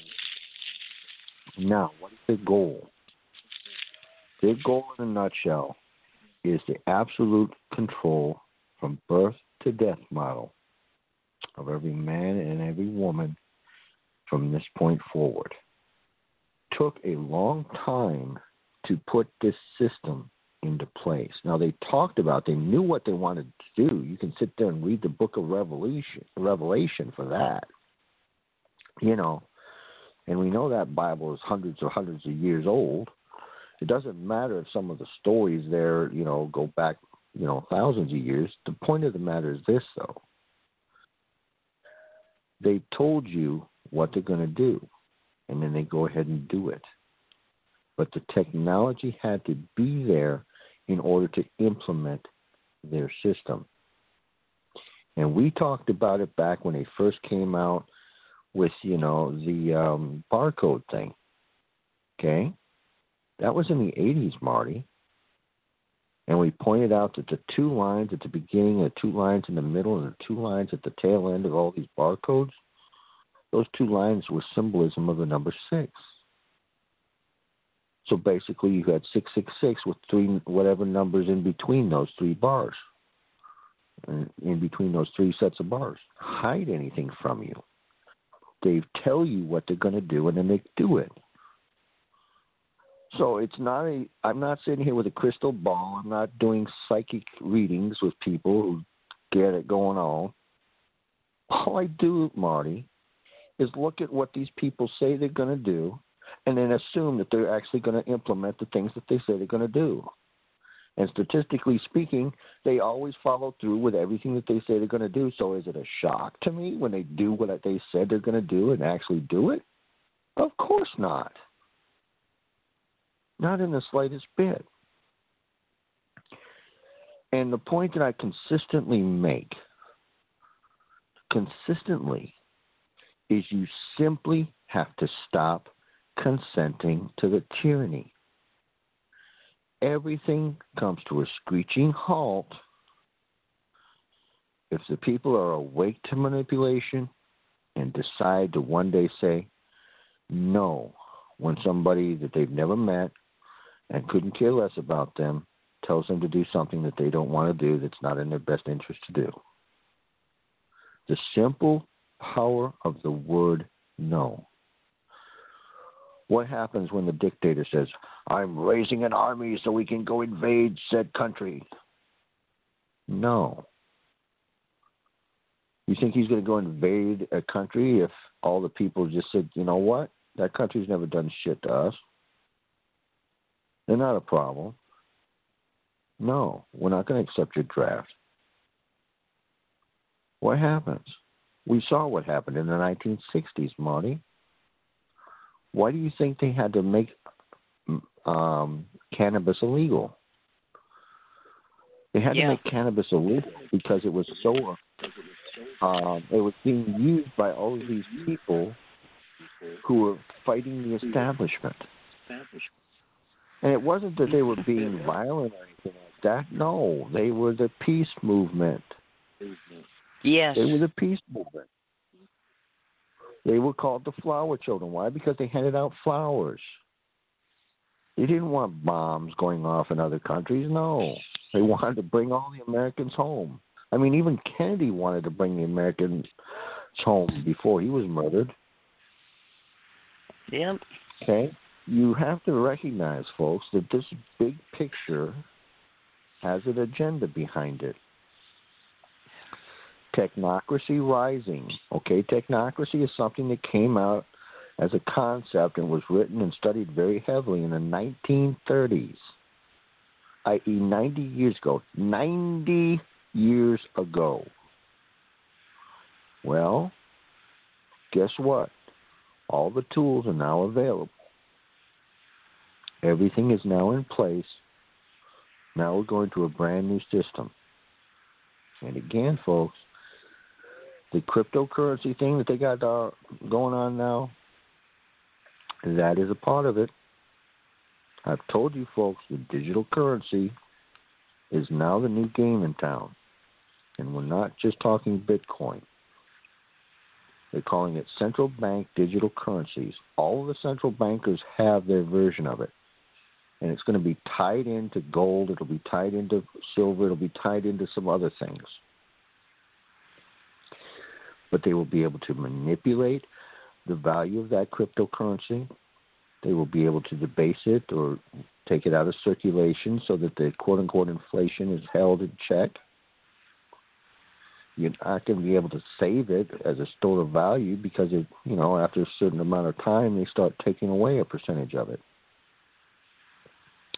Now, what is their goal? Their goal in a nutshell is the absolute control from birth to death model of every man and every woman from this point forward. Took a long time to put this system into place. Now they talked about they knew what they wanted to do. You can sit there and read the book of Revelation Revelation for that. You know, and we know that Bible is hundreds or hundreds of years old. It doesn't matter if some of the stories there, you know, go back you know, thousands of years. The point of the matter is this, though. They told you what they're going to do, and then they go ahead and do it. But the technology had to be there in order to implement their system. And we talked about it back when they first came out with, you know, the um, barcode thing. Okay? That was in the 80s, Marti and we pointed out that the two lines at the beginning, the two lines in the middle, and the two lines at the tail end of all these barcodes, those two lines were symbolism of the number six. So basically, you had 666 with three whatever numbers in between those three bars, uh, in between those three sets of bars. Hide anything from you. They tell you what they're going to do, and then they do it. So it's not a. I'm not sitting here with a crystal ball. I'm not doing psychic readings with people who get it going on. All I do, Marti, is look at what these people say they're going to do, and then assume that they're actually going to implement the things that they say they're going to do. And statistically speaking, they always follow through with everything that they say they're going to do. So is it a shock to me when they do what they said they're going to do and actually do it? Of course not. Not in the slightest bit. And the point that I consistently make, consistently, is you simply have to stop consenting to the tyranny. Everything comes to a screeching halt if the people are awake to manipulation and decide to one day say no when somebody that they've never met and couldn't care less about them tells them to do something that they don't want to do that's not in their best interest to do. The simple power of the word no. What happens when the dictator says, I'm raising an army so we can go invade said country? No. You think he's going to go invade a country if all the people just said, you know what? That country's never done shit to us. They're not a problem. No, we're not going to accept your draft. What happens? We saw what happened in the 1960s, Marti. Why do you think they had to make um, cannabis illegal? They had yeah. to make cannabis illegal because it was so. Um, it was being used by all of these people who were fighting the establishment. And it wasn't that they were being violent or anything like that. No, they were the peace movement. Yes. They were the peace movement. They were called the flower children. Why? Because they handed out flowers. They didn't want bombs going off in other countries. No. They wanted to bring all the Americans home. I mean, even Kennedy wanted to bring the Americans home before he was murdered. Yep. Okay? You have to recognize, folks, that this big picture has an agenda behind it technocracy rising. Okay, technocracy is something that came out as a concept and was written and studied very heavily in the 1930s, i.e., 90 years ago. 90 years ago. Well, guess what? All the tools are now available. Everything is now in place. Now we're going to a brand new system. And again, folks, the cryptocurrency thing that they got uh, going on now, that is a part of it. I've told you folks the digital currency is now the new game in town. And we're not just talking Bitcoin. They're calling it central bank digital currencies. All of the central bankers have their version of it. And it's going to be tied into gold, it'll be tied into silver, it'll be tied into some other things but they will be able to manipulate the value of that cryptocurrency. They will be able to debase it or take it out of circulation so that the quote unquote inflation is held in check. You're not going to be able to save it as a store of value because it, you know, after a certain amount of time, they start taking away a percentage of it.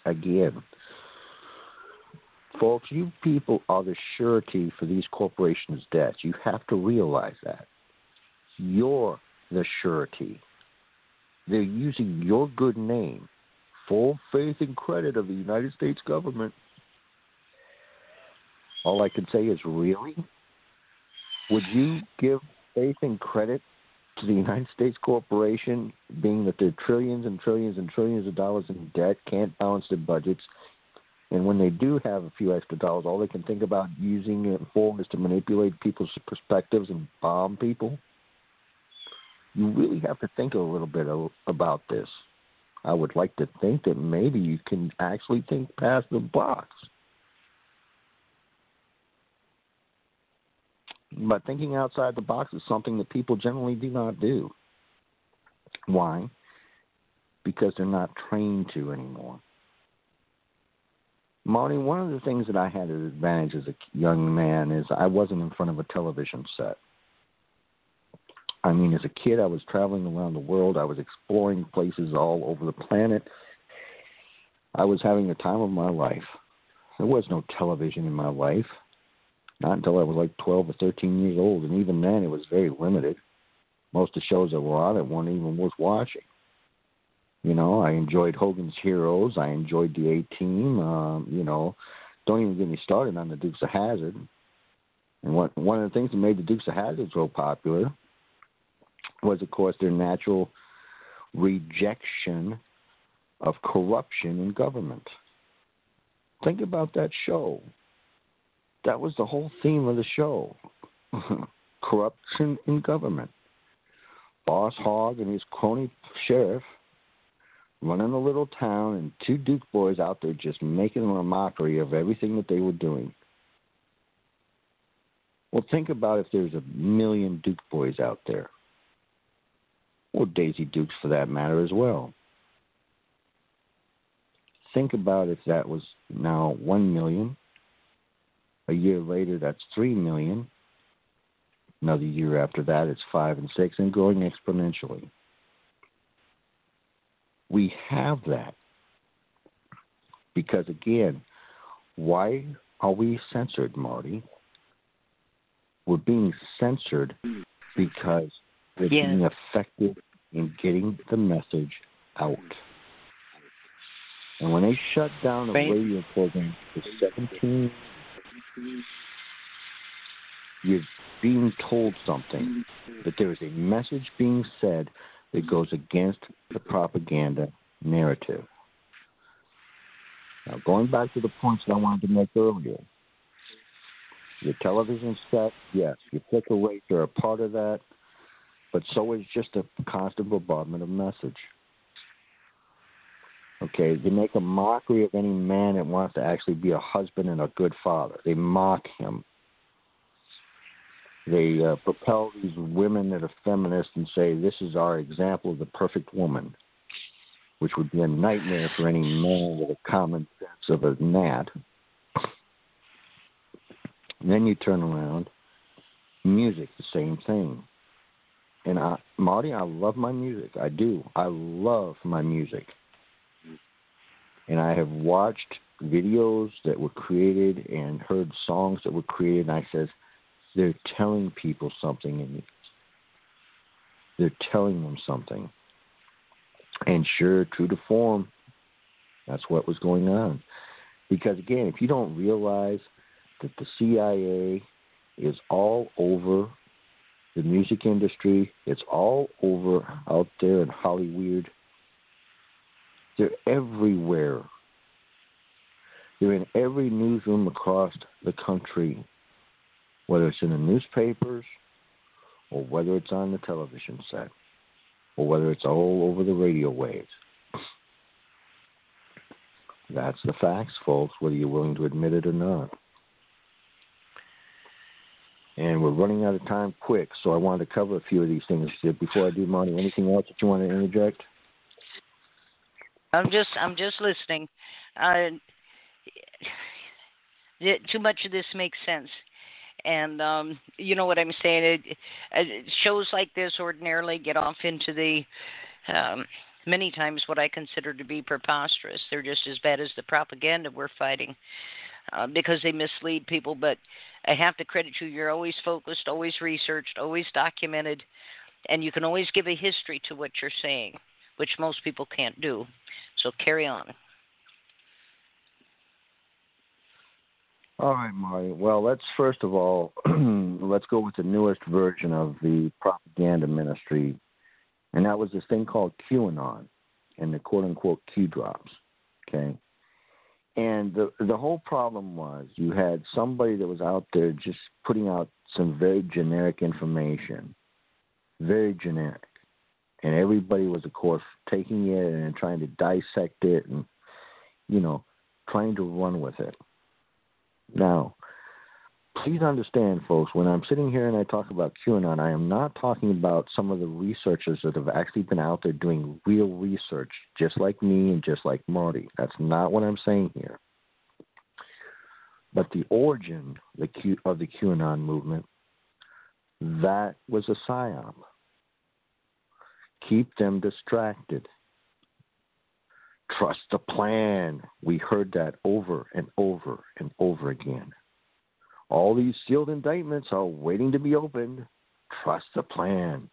Again, Folks, you people are the surety for these corporations' debts. You have to realize that. You're the surety. They're using your good name, full faith and credit of the United States government. All I can say is, really? Would you give faith and credit to the United States corporation, being that they're trillions and trillions and trillions of dollars in debt, can't balance their budgets, and when they do have a few extra dollars, all they can think about using it for is to manipulate people's perspectives and bomb people. You really have to think a little bit about this. I would like to think that maybe you can actually think past the box. But thinking outside the box is something that people generally do not do. Why? Because they're not trained to anymore. Marti, one of the things that I had an advantage as a young man is I wasn't in front of a television set. I mean, as a kid, I was traveling around the world. I was exploring places all over the planet. I was having the time of my life. There was no television in my life, not until I was like 12 or 13 years old, and even then it was very limited. Most of the shows that were on it weren't even worth watching. You know, I enjoyed Hogan's Heroes. I enjoyed the A Team. Um, you know, don't even get me started on the Dukes of Hazzard. And what one of the things that made the Dukes of Hazzard so popular was, of course, their natural rejection of corruption in government. Think about that show. That was the whole theme of the show corruption in government. Boss Hogg and his crony sheriff running a little town, and two Duke boys out there just making a mockery of everything that they were doing. Well, think about if there's a million Duke boys out there, or Daisy Dukes for that matter as well. Think about if that was now 1 million. A year later, that's 3 million. Another year after that, it's 5 and 6, and growing exponentially. We have that. Because again, why are we censored, Marti? We're being censored because we're yeah. being effective in getting the message out. And when they shut down the right. radio program for 17, you're being told something, that there is a message being said that goes against the propaganda narrative. Now, going back to the points that I wanted to make earlier, your television set, yes, your clicker rates are a part of that, but so is just a constant bombardment of message. Okay, they make a mockery of any man that wants to actually be a husband and a good father. They mock him. They uh, propel these women that are feminists and say this is our example of the perfect woman, which would be a nightmare for any man with a common sense of a gnat. And then you turn around, music, the same thing. And I, Marti, I love my music. I do. I love my music and I have watched videos that were created and heard songs that were created, and I says they're telling people something, and they're telling them something. And sure, true to form, that's what was going on. Because again, if you don't realize that the CIA is all over the music industry, it's all over out there in Hollywood they're everywhere. They're in every newsroom across the country, whether it's in the newspapers or whether it's on the television set or whether it's all over the radio waves. That's the facts, folks, whether you're willing to admit it or not. And we're running out of time quick, so I wanted to cover a few of these things. Before I do, Marti, anything else that you want to interject? I'm just I'm just listening. Uh, too much of this makes sense, and um, you know what I'm saying. It, it, shows like this ordinarily get off into the um, many times what I consider to be preposterous. They're just as bad as the propaganda we're fighting uh, because they mislead people. But I have to credit you. You're always focused, always researched, always documented, and you can always give a history to what you're saying which most people can't do. So carry on. All right, Marti. Well, let's first of all let's go with the newest version of the propaganda ministry, and that was this thing called QAnon and the quote unquote Q drops. Okay. And the the whole problem was you had somebody that was out there just putting out some very generic information, very generic and everybody was of course taking it and trying to dissect it and you know trying to run with it. Now please understand folks when i'm sitting here and i talk about qanon i am not talking about some of the researchers that have actually been out there doing real research just like me and just like marti. That's not what i'm saying here. But the origin of the qanon movement that was a psyop Keep them distracted. Trust the plan. We heard that over and over and over again. All these sealed indictments are waiting to be opened. Trust the plan.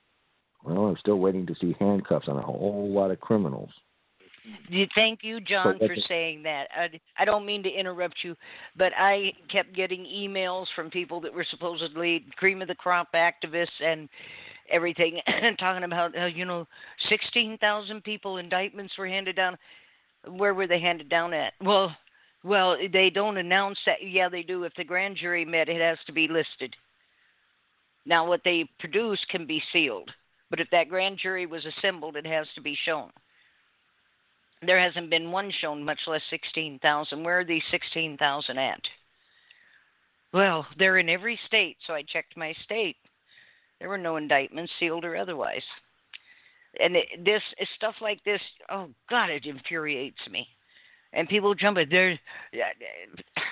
Well, I'm still waiting to see handcuffs on a whole lot of criminals. Thank you, John, for saying that. I, I don't mean to interrupt you, but I kept getting emails from people that were supposedly cream of the crop activists and everything, talking about uh, you know, sixteen thousand people indictments were handed down. Where were they handed down at? Well, well, they don't announce that. Yeah, they do. If the grand jury met, it has to be listed. Now, what they produce can be sealed, but if that grand jury was assembled, it has to be shown. There hasn't been one shown, much less 16,000. Where are these 16,000 at? Well, they're in every state, so I checked my state. There were no indictments, sealed or otherwise. And it, this stuff like this, oh God, it infuriates me. And people jump at there.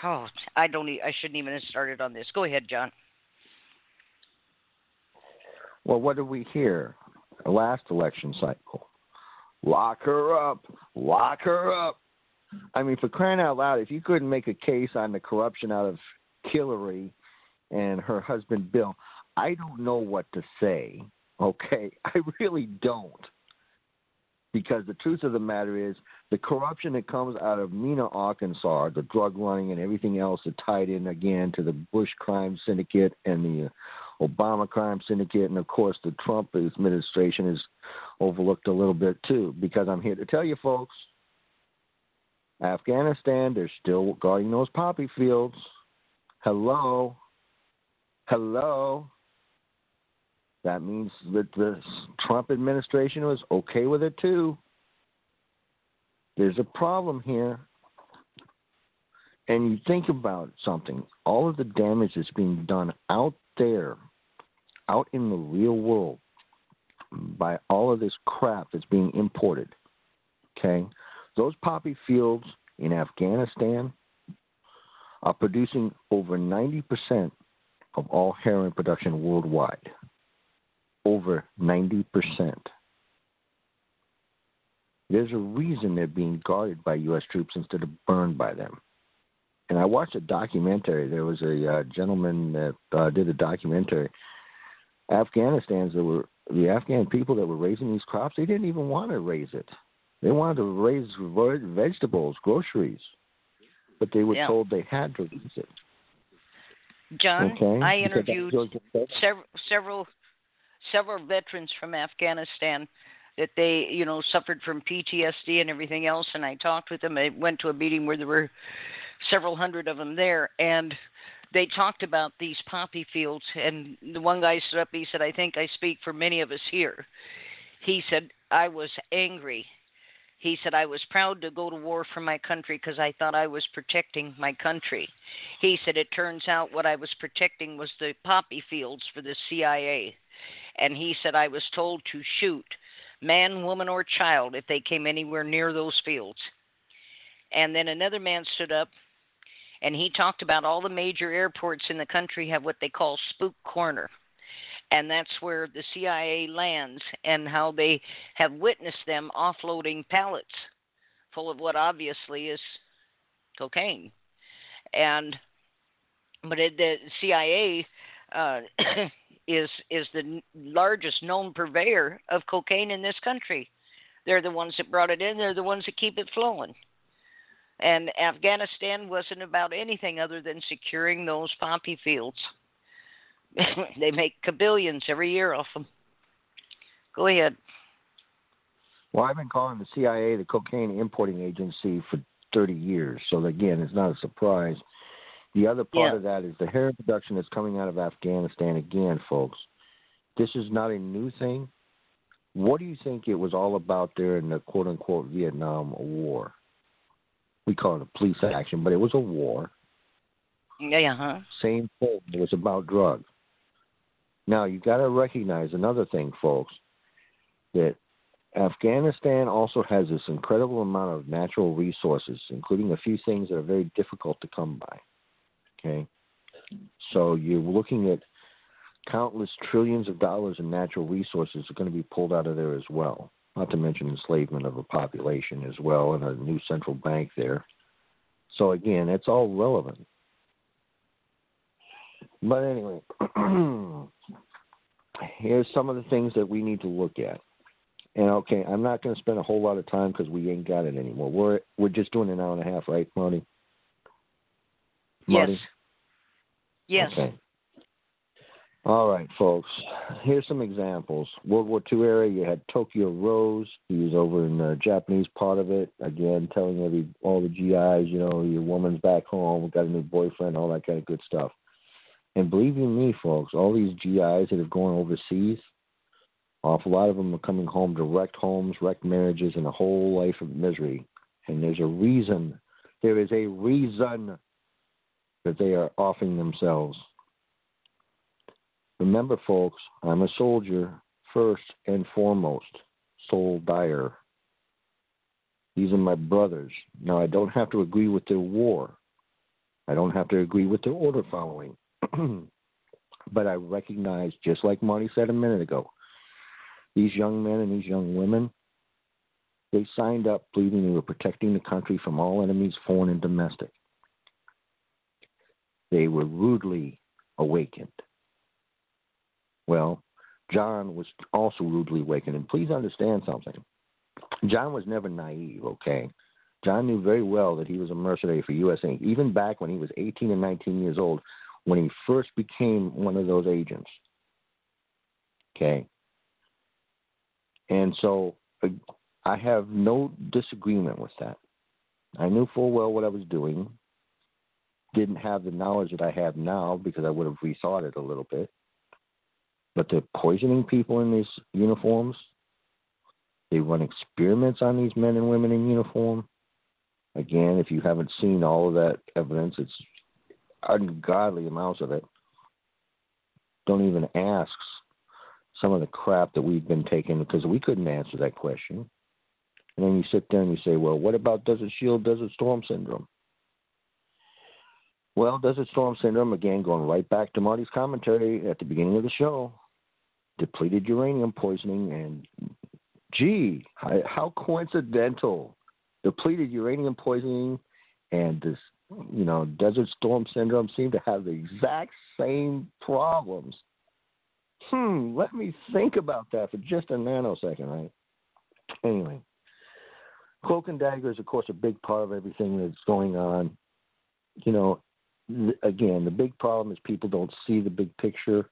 Oh, I don't. I shouldn't even have started on this. Go ahead, John. Well, what did we hear? Last election cycle. Lock her up. Lock her up. I mean, for crying out loud, if you couldn't make a case on the corruption out of Hillary and her husband Bill, I don't know what to say. Okay, I really don't. Because the truth of the matter is, the corruption that comes out of Mena, Arkansas, the drug running and everything else that tied in again to the Bush crime syndicate and the uh, Obama crime syndicate, and of course the Trump administration is overlooked a little bit too. Because I'm here to tell you, folks, Afghanistan, they're still guarding those poppy fields. Hello, hello. That means that the Trump administration was okay with it too. There's a problem here. And you think about something all of the damage that's being done out there, out in the real world, by all of this crap that's being imported. Okay? Those poppy fields in Afghanistan are producing over 90% of all heroin production worldwide over 90%. There's a reason they're being guarded by U.S. troops instead of burned by them. And I watched a documentary. There was a uh, gentleman that uh, did a documentary. Afghanistan's that were the Afghan people that were raising these crops. They didn't even want to raise it. They wanted to raise vegetables, groceries, but they were yeah. told they had to raise it. John, okay? I interviewed several several several veterans from Afghanistan that they, you know, suffered from PTSD and everything else. And I talked with them. I went to a meeting where there were several hundred of them there, and they talked about these poppy fields. And the one guy stood up. He said, "I think I speak for many of us here." He said, "I was angry." He said, I was proud to go to war for my country because I thought I was protecting my country. He said, It turns out what I was protecting was the poppy fields for the CIA and he said I was told to shoot man, woman, or child if they came anywhere near those fields. And then another man stood up and he talked about all the major airports in the country have what they call spook corner. And that's where the CIA lands and how they have witnessed them offloading pallets full of what obviously is cocaine. And but it, the CIA uh, is is the largest known purveyor of cocaine in this country. They're the ones that brought it in. They're the ones that keep it flowing. And Afghanistan wasn't about anything other than securing those poppy fields. they make kabillions every year off them. Go ahead. Well, I've been calling the CIA the cocaine importing agency for 30 years. So, again, it's not a surprise the other part yeah. of that is the heroin production that's coming out of Afghanistan again, folks. This is not a new thing. What do you think it was all about there in the quote unquote Vietnam War? We call it a police action, but it was a war. Yeah, huh? Same thing. It was about drugs. Now you've got to recognize another thing, folks, that Afghanistan also has this incredible amount of natural resources, including a few things that are very difficult to come by. Okay, so you're looking at countless trillions of dollars in natural resources are going to be pulled out of there as well. Not to mention enslavement of a population as well, and a new central bank there. So again, it's all relevant. But anyway, here's some of the things that we need to look at. And okay, I'm not going to spend a whole lot of time because we ain't got it anymore. We're we're just doing an hour and a half, right, Marti? Marti? Yes. Yes. Okay. All right, folks. Here's some examples. World War II era, you had Tokyo Rose. He was over in the Japanese part of it. Again, telling every all the GIs, you know, your woman's back home, got a new boyfriend, all that kind of good stuff. And believe you me, folks, all these GIs that have gone overseas, awful lot of them are coming home to wrecked homes, wrecked marriages, and a whole life of misery. And there's a reason. There is a reason that they are offing themselves. Remember, folks, I'm a soldier first and foremost, Soul Dyer. These are my brothers. Now, I don't have to agree with their war. I don't have to agree with their order following. but I recognize, just like Marti said a minute ago, these young men and these young women, they signed up believing they were protecting the country from all enemies, foreign and domestic. They were rudely awakened. Well, John was also rudely awakened. And please understand something. John was never naive, okay? John knew very well that he was a mercenary for USA, even back when he was 18 and 19 years old, when he first became one of those agents. Okay? And so uh, I have no disagreement with that. I knew full well what I was doing. Didn't have the knowledge that I have now because I would have rethought it a little bit. But they're poisoning people in these uniforms. They run experiments on these men and women in uniform. Again, if you haven't seen all of that evidence, it's ungodly amounts of it. Don't even ask some of the crap that we've been taking because we couldn't answer that question. And then you sit there and you say, well, what about Desert Shield, Desert Storm Syndrome? Well, Desert Storm Syndrome, again, going right back to Marti's commentary at the beginning of the show, depleted uranium poisoning, and gee, how coincidental. Depleted uranium poisoning and this, you know, Desert Storm Syndrome seem to have the exact same problems. Hmm, let me think about that for just a nanosecond, right? Anyway, cloak and dagger is, of course, a big part of everything that's going on. You know, again, the big problem is people don't see the big picture.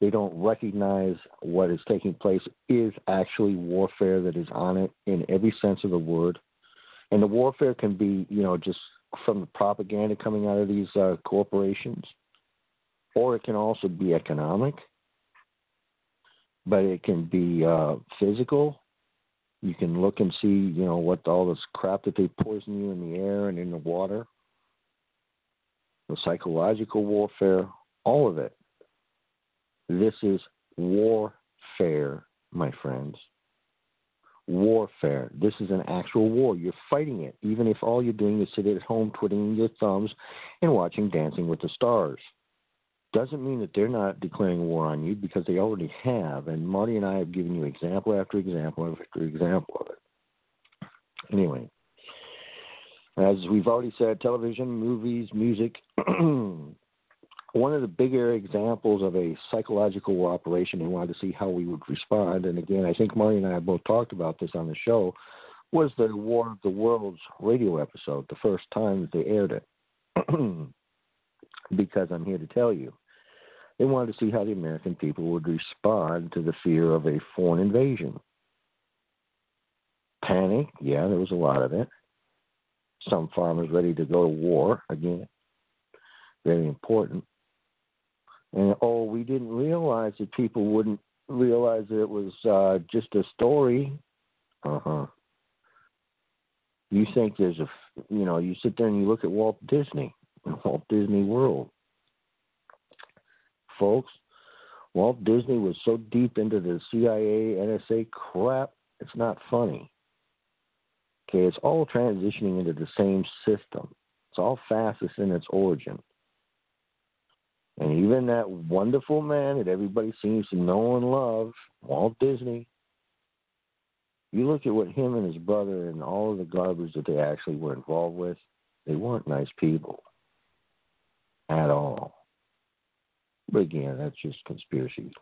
They don't recognize what is taking place is actually warfare that is on it in every sense of the word. And the warfare can be, you know, just from the propaganda coming out of these uh, corporations, or it can also be economic, but it can be uh, physical. You can look and see, you know, what all this crap that they poison you in the air and in the water the psychological warfare, all of it. This is warfare, my friends. Warfare. This is an actual war. You're fighting it, even if all you're doing is sitting at home twiddling your thumbs and watching Dancing with the Stars. Doesn't mean that they're not declaring war on you because they already have. And Marti and I have given you example after example after example of it. Anyway, as we've already said, television, movies, music. One of the bigger examples of a psychological operation, they wanted to see how we would respond. And again, I think Marti and I both talked about this on the show, was the War of the Worlds radio episode, the first time they aired it. because I'm here to tell you, they wanted to see how the American people would respond to the fear of a foreign invasion. Panic, yeah, there was a lot of it some farmers ready to go to war again. Very important. And oh, we didn't realize that people wouldn't realize that it was uh, just a story. Uh huh. You think there's a, you know, you sit there and you look at Walt Disney, Walt Disney World. Folks, Walt Disney was so deep into the CIA, NSA crap, it's not funny. Okay, it's all transitioning into the same system. It's all fastest in its origin. And even that wonderful man that everybody seems to know and love, Walt Disney, you look at what him and his brother and all of the garbage that they actually were involved with, they weren't nice people at all. But again, that's just conspiracy.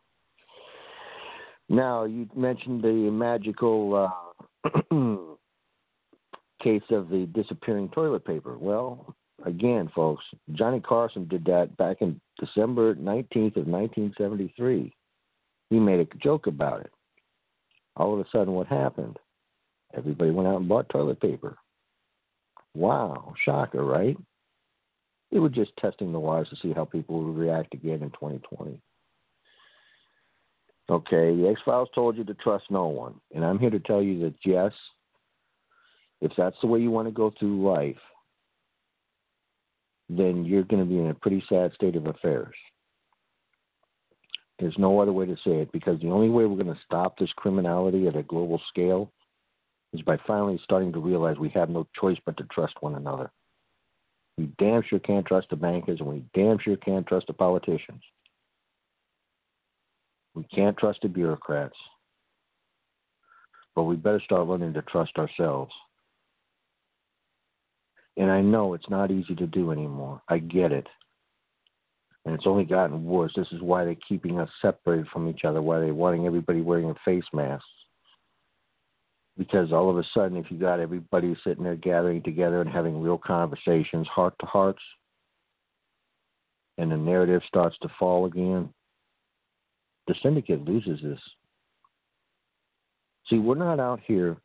Now, you mentioned the magical uh, case of the disappearing toilet paper. Well, again, folks, Johnny Carson did that back in December 19th of 1973. He made a joke about it. All of a sudden, what happened? Everybody went out and bought toilet paper. Wow, shocker, right? They were just testing the waters to see how people would react again in 2020. Okay, the X Files told you to trust no one. And I'm here to tell you that yes, if that's the way you want to go through life, then you're going to be in a pretty sad state of affairs. There's no other way to say it because the only way we're going to stop this criminality at a global scale is by finally starting to realize we have no choice but to trust one another. We damn sure can't trust the bankers and we damn sure can't trust the politicians. We can't trust the bureaucrats. But we better start learning to trust ourselves. And I know it's not easy to do anymore. I get it. And it's only gotten worse. This is why they're keeping us separated from each other, why they're wanting everybody wearing a face mask. Because all of a sudden, if you got everybody sitting there gathering together and having real conversations, heart to hearts, and the narrative starts to fall again, the syndicate loses this. See, we're not out here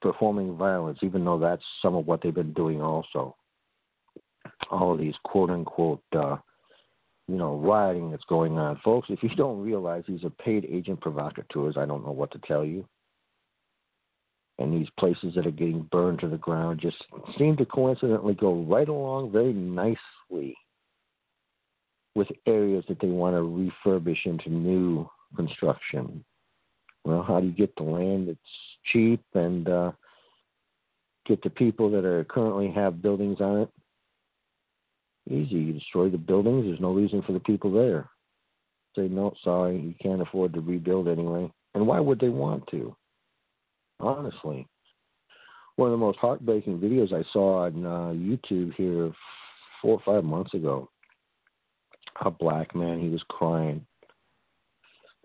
performing violence, even though that's some of what they've been doing also. All these quote unquote, uh, you know, rioting that's going on. Folks, if you don't realize these are paid agent provocateurs, I don't know what to tell you. And these places that are getting burned to the ground just seem to coincidentally go right along very nicely with areas that they want to refurbish into new construction. Well, how do you get the land that's cheap and uh, get the people that are currently have buildings on it? Easy. You destroy the buildings. There's no reason for the people there. Say no, sorry, you can't afford to rebuild anyway. And why would they want to? Honestly, one of the most heartbreaking videos I saw on uh, YouTube here four or five months ago. A black man, he was crying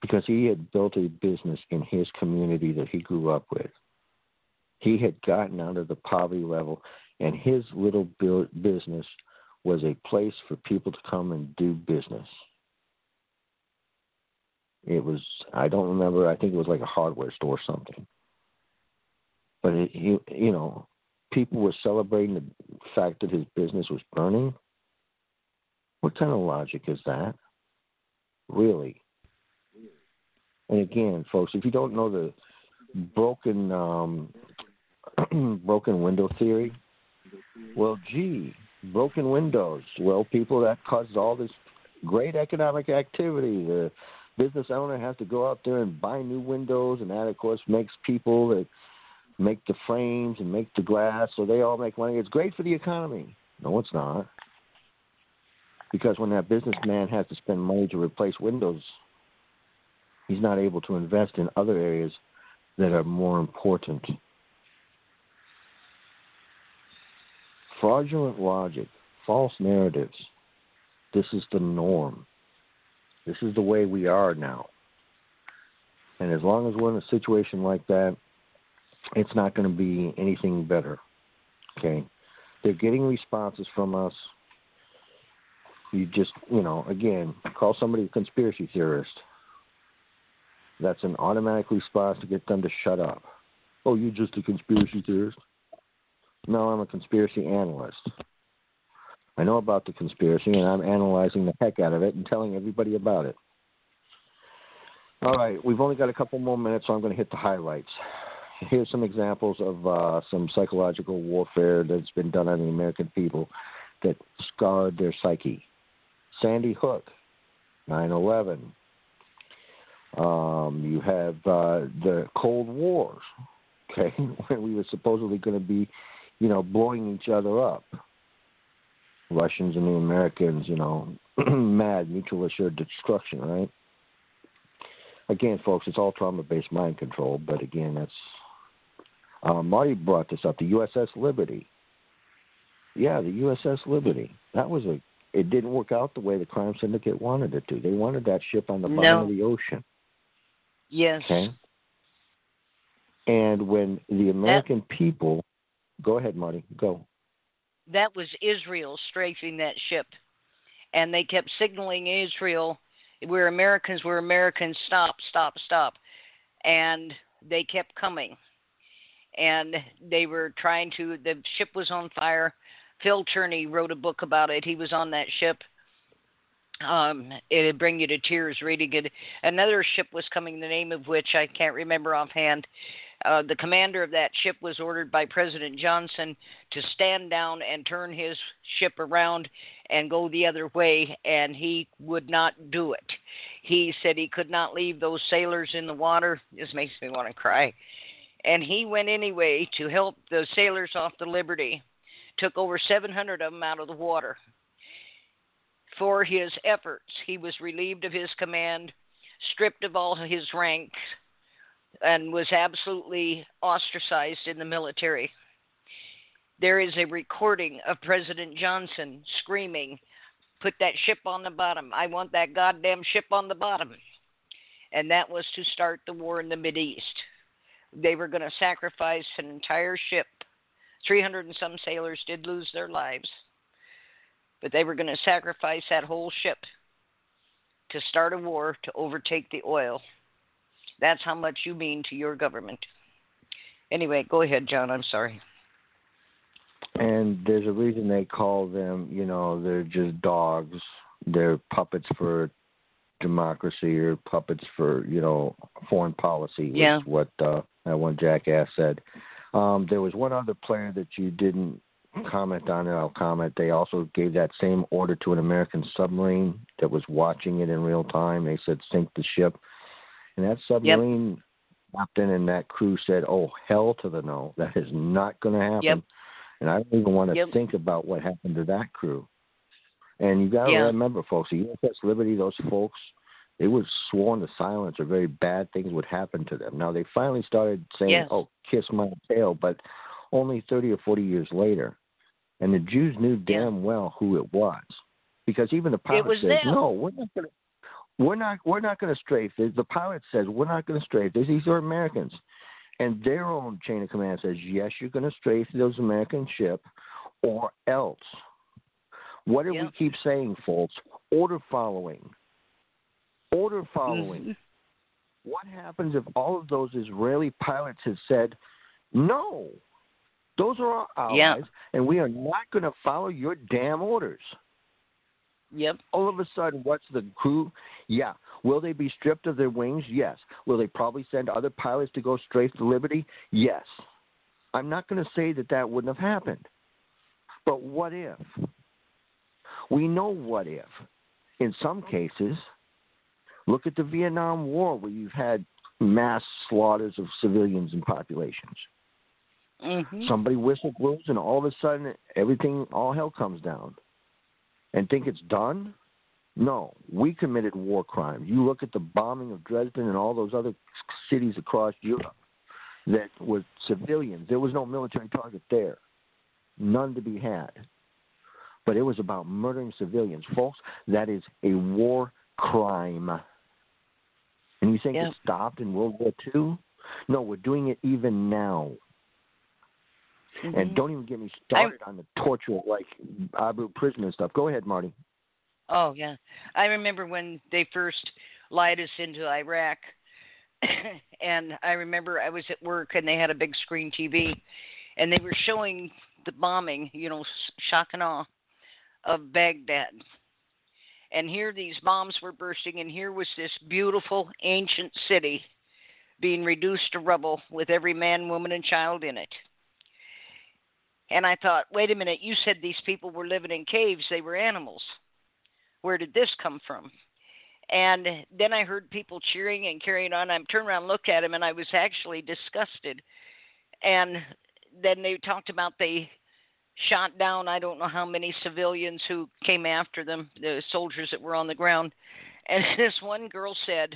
because he had built a business in his community that he grew up with. He had gotten out of the poverty level, and his little business was a place for people to come and do business. It was, I don't remember, I think it was like a hardware store or something. But, it, you, you know, people were celebrating the fact that his business was burning. What kind of logic is that? Really? And again, folks, if you don't know the broken um, broken window theory, well, gee, broken windows. Well, people that causes all this great economic activity. The business owner has to go out there and buy new windows, and that, of course, makes people that make the frames and make the glass, so they all make money. It's great for the economy. No, it's not. Because when that businessman has to spend money to replace windows he's not able to invest in other areas that are more important. Fraudulent logic, false narratives. This is the norm. This is the way we are now. And as long as we're in a situation like that, it's not going to be anything better. Okay? They're getting responses from us. You just, you know, again, call somebody a conspiracy theorist that's an automatic response to get them to shut up. Oh, you're just a conspiracy theorist? No, I'm a conspiracy analyst. I know about the conspiracy, and I'm analyzing the heck out of it and telling everybody about it. All right, we've only got a couple more minutes, so I'm going to hit the highlights. Here's some examples of uh, some psychological warfare that's been done on the American people that scarred their psyche. Sandy Hook, 9 11, um, you have uh, the Cold Wars, okay, when we were supposedly going to be, you know, blowing each other up. Russians and the Americans, you know, mad, mutual assured destruction, right? Again, folks, it's all trauma based mind control, but again, that's. Uh, Marti brought this up the USS Liberty. Yeah, the USS Liberty. That was a. It didn't work out the way the crime syndicate wanted it to. They wanted that ship on the bottom No. of the ocean. Yes. Okay. And when the American people, go ahead, Marti, go. That was Israel strafing that ship. And they kept signaling Israel, we're Americans, we're Americans, stop, stop, stop. And they kept coming. And they were trying to, the ship was on fire. Phil Tourney wrote a book about it. He was on that ship. Um, it'd bring you to tears reading it. Another ship was coming, the name of which I can't remember offhand. Uh, the commander of that ship was ordered by President Johnson to stand down and turn his ship around and go the other way, and he would not do it. He said he could not leave those sailors in the water. This makes me want to cry. And he went anyway to help the sailors off the Liberty. Took over 700 of them out of the water. For his efforts, he was relieved of his command, stripped of all his ranks, and was absolutely ostracized in the military. There is a recording of President Johnson screaming, Put that ship on the bottom. I want that goddamn ship on the bottom. And that was to start the war in the Mideast. They were going to sacrifice an entire ship. 300 and some sailors did lose their lives. But they were going to sacrifice that whole ship to start a war to overtake the oil. That's how much you mean to your government. Anyway, go ahead, John. I'm sorry. And there's a reason they call them, you know, they're just dogs. They're puppets for democracy or puppets for, you know, foreign policy. Yeah. what uh, that one jackass said. Um, there was one other player that you didn't comment on, it. I'll comment. They also gave that same order to an American submarine that was watching it in real time. They said sink the ship, and that submarine captain and that crew said, "Oh hell to the no! That is not going to happen." Yep. And I don't even want to Yep. think about what happened to that crew. And you got to Yeah. remember, folks, the USS Liberty, those folks, they were sworn to silence or very bad things would happen to them. Now they finally started saying, Yes. "Oh, kiss my tail," but only thirty or forty years later, and the Jews knew damn well who it was, because even the pilot says, them. "No, we're not going to." We're not. We're not going to strafe. The, the pilot says we're not going to strafe. this. These are Americans, and their own chain of command says yes, you're going to strafe those American ship, or else. What do we keep saying, folks? Order following. Order following. Mhm. What happens if all of those Israeli pilots had said, no, those are our allies, Yeah. and we are not going to follow your damn orders? Yep. All of a sudden, what's the crew? Yeah. Will they be stripped of their wings? Yes. Will they probably send other pilots to go straight to Liberty? Yes. I'm not going to say that that wouldn't have happened. But what if? We know what if. In some cases, look at the Vietnam War where you've had mass slaughters of civilians and populations. Mhm. Somebody whistle blows, and all of a sudden, everything, all hell comes down. And think it's done? No, we committed war crimes. You look at the bombing of Dresden and all those other cities across Europe that were civilians. There was no military target there, none to be had. But it was about murdering civilians. Folks, that is a war crime. And you think Yeah. it stopped in World War II? No, we're doing it even now. Mhm. And don't even get me started on the torture like Abu prison and stuff. Go ahead, Marti. Oh yeah, I remember when they first lied us into Iraq, and I remember I was at work and they had a big screen TV, and they were showing the bombing, you know, shock and awe of Baghdad. And here these bombs were bursting, and here was this beautiful ancient city being reduced to rubble with every man, woman, and child in it. And I thought, wait a minute, you said these people were living in caves, they were animals where did this come from? And then I heard people cheering and carrying on. I turned around and looked at him, and I was actually disgusted. And then they talked about they shot down I don't know how many civilians who came after them, the soldiers that were on the ground. And this one girl said,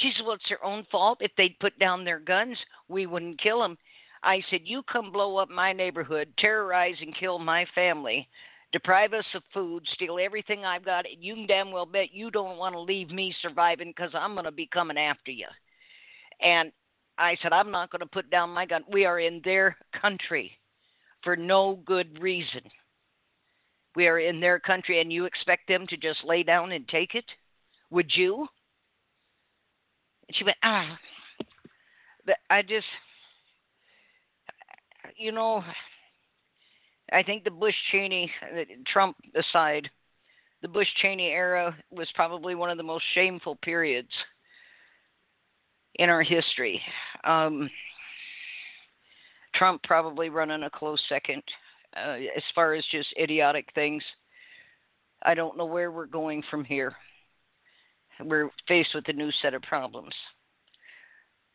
she said, well, it's their own fault. If they'd put down their guns, we wouldn't kill them. I said, you come blow up my neighborhood, terrorize and kill my family, deprive us of food, steal everything I've got. You can damn well bet you don't want to leave me surviving because I'm going to be coming after you. And I said, I'm not going to put down my gun. We are in their country for no good reason. We are in their country, and you expect them to just lay down and take it? Would you? And she went, ah. I just, you know, I think the Bush Cheney, Trump aside, the Bush Cheney era was probably one of the most shameful periods in our history. Um, Trump probably running a close second uh, as far as just idiotic things. I don't know where we're going from here. We're faced with a new set of problems.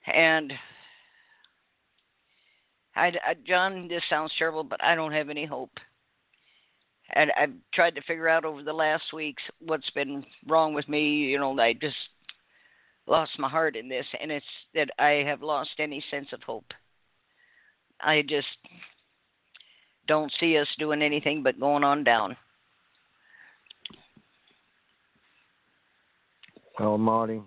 And I, I, John, this sounds terrible, but I don't have any hope. And I've tried to figure out over the last weeks what's been wrong with me. You know, I just lost my heart in this, and it's that I have lost any sense of hope. I just don't see us doing anything but going on down. Well, Marti,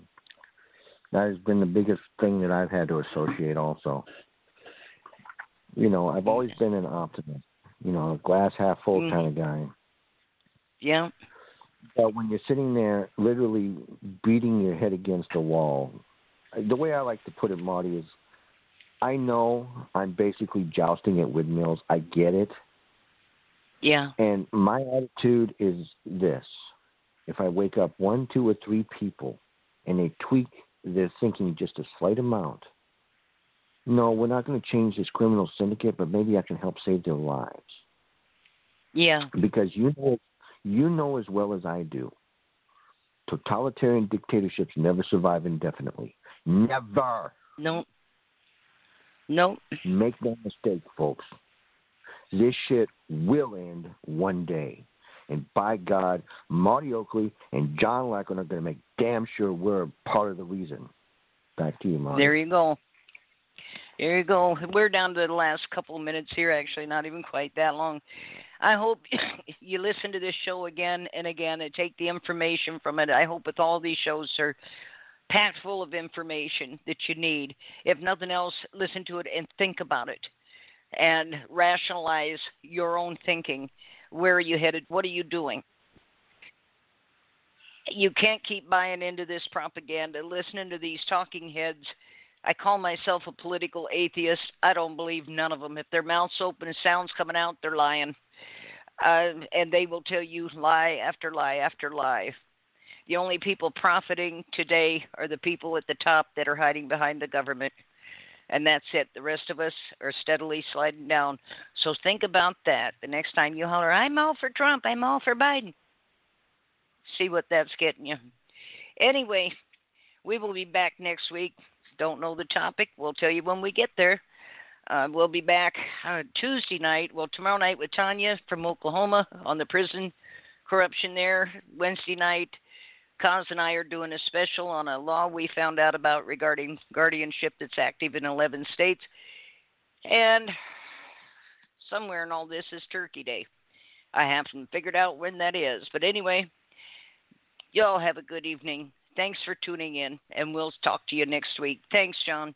that has been the biggest thing that I've had to associate also. You know, I've always been an optimist, you know, a glass half full mm. kind of guy. Yeah. But when you're sitting there literally beating your head against a wall, the way I like to put it, Marti, is I know I'm basically jousting at windmills. I get it. Yeah. And my attitude is this if I wake up one, two, or three people and they tweak their thinking just a slight amount, no, we're not going to change this criminal syndicate, but maybe I can help save their lives. Yeah. Because you know, you know as well as I do, totalitarian dictatorships never survive indefinitely. Never. No. No. Make no mistake, folks. This shit will end one day. And by God, Marti Oakley and John Leckrone are going to make damn sure we're part of the reason. Back to you, Marti. There you go. There you go. We're down to the last couple of minutes here, actually, not even quite that long. I hope you listen to this show again and again and take the information from it. I hope with all these shows are packed full of information that you need. If nothing else, listen to it and think about it and rationalize your own thinking. Where are you headed? What are you doing? You can't keep buying into this propaganda, listening to these talking heads. I call myself a political atheist. I don't believe none of them. If their mouths open and sounds coming out, they're lying. Uh, and they will tell you lie after lie after lie. The only people profiting today are the people at the top that are hiding behind the government. And that's it. The rest of us are steadily sliding down. So think about that. The next time you holler, I'm all for Trump, I'm all for Biden. See what that's getting you. Anyway, we will be back next week. Don't know the topic. We'll tell you when we get there. Uh, we'll be back uh, Tuesday night. Well, tomorrow night with Tanya from Oklahoma on the prison corruption there. Wednesday night, Kaz and I are doing a special on a law we found out about regarding guardianship that's active in 11 states. And somewhere in all this is Turkey Day. I haven't figured out when that is. But anyway, y'all have a good evening. Thanks for tuning in, and we'll talk to you next week. Thanks, John.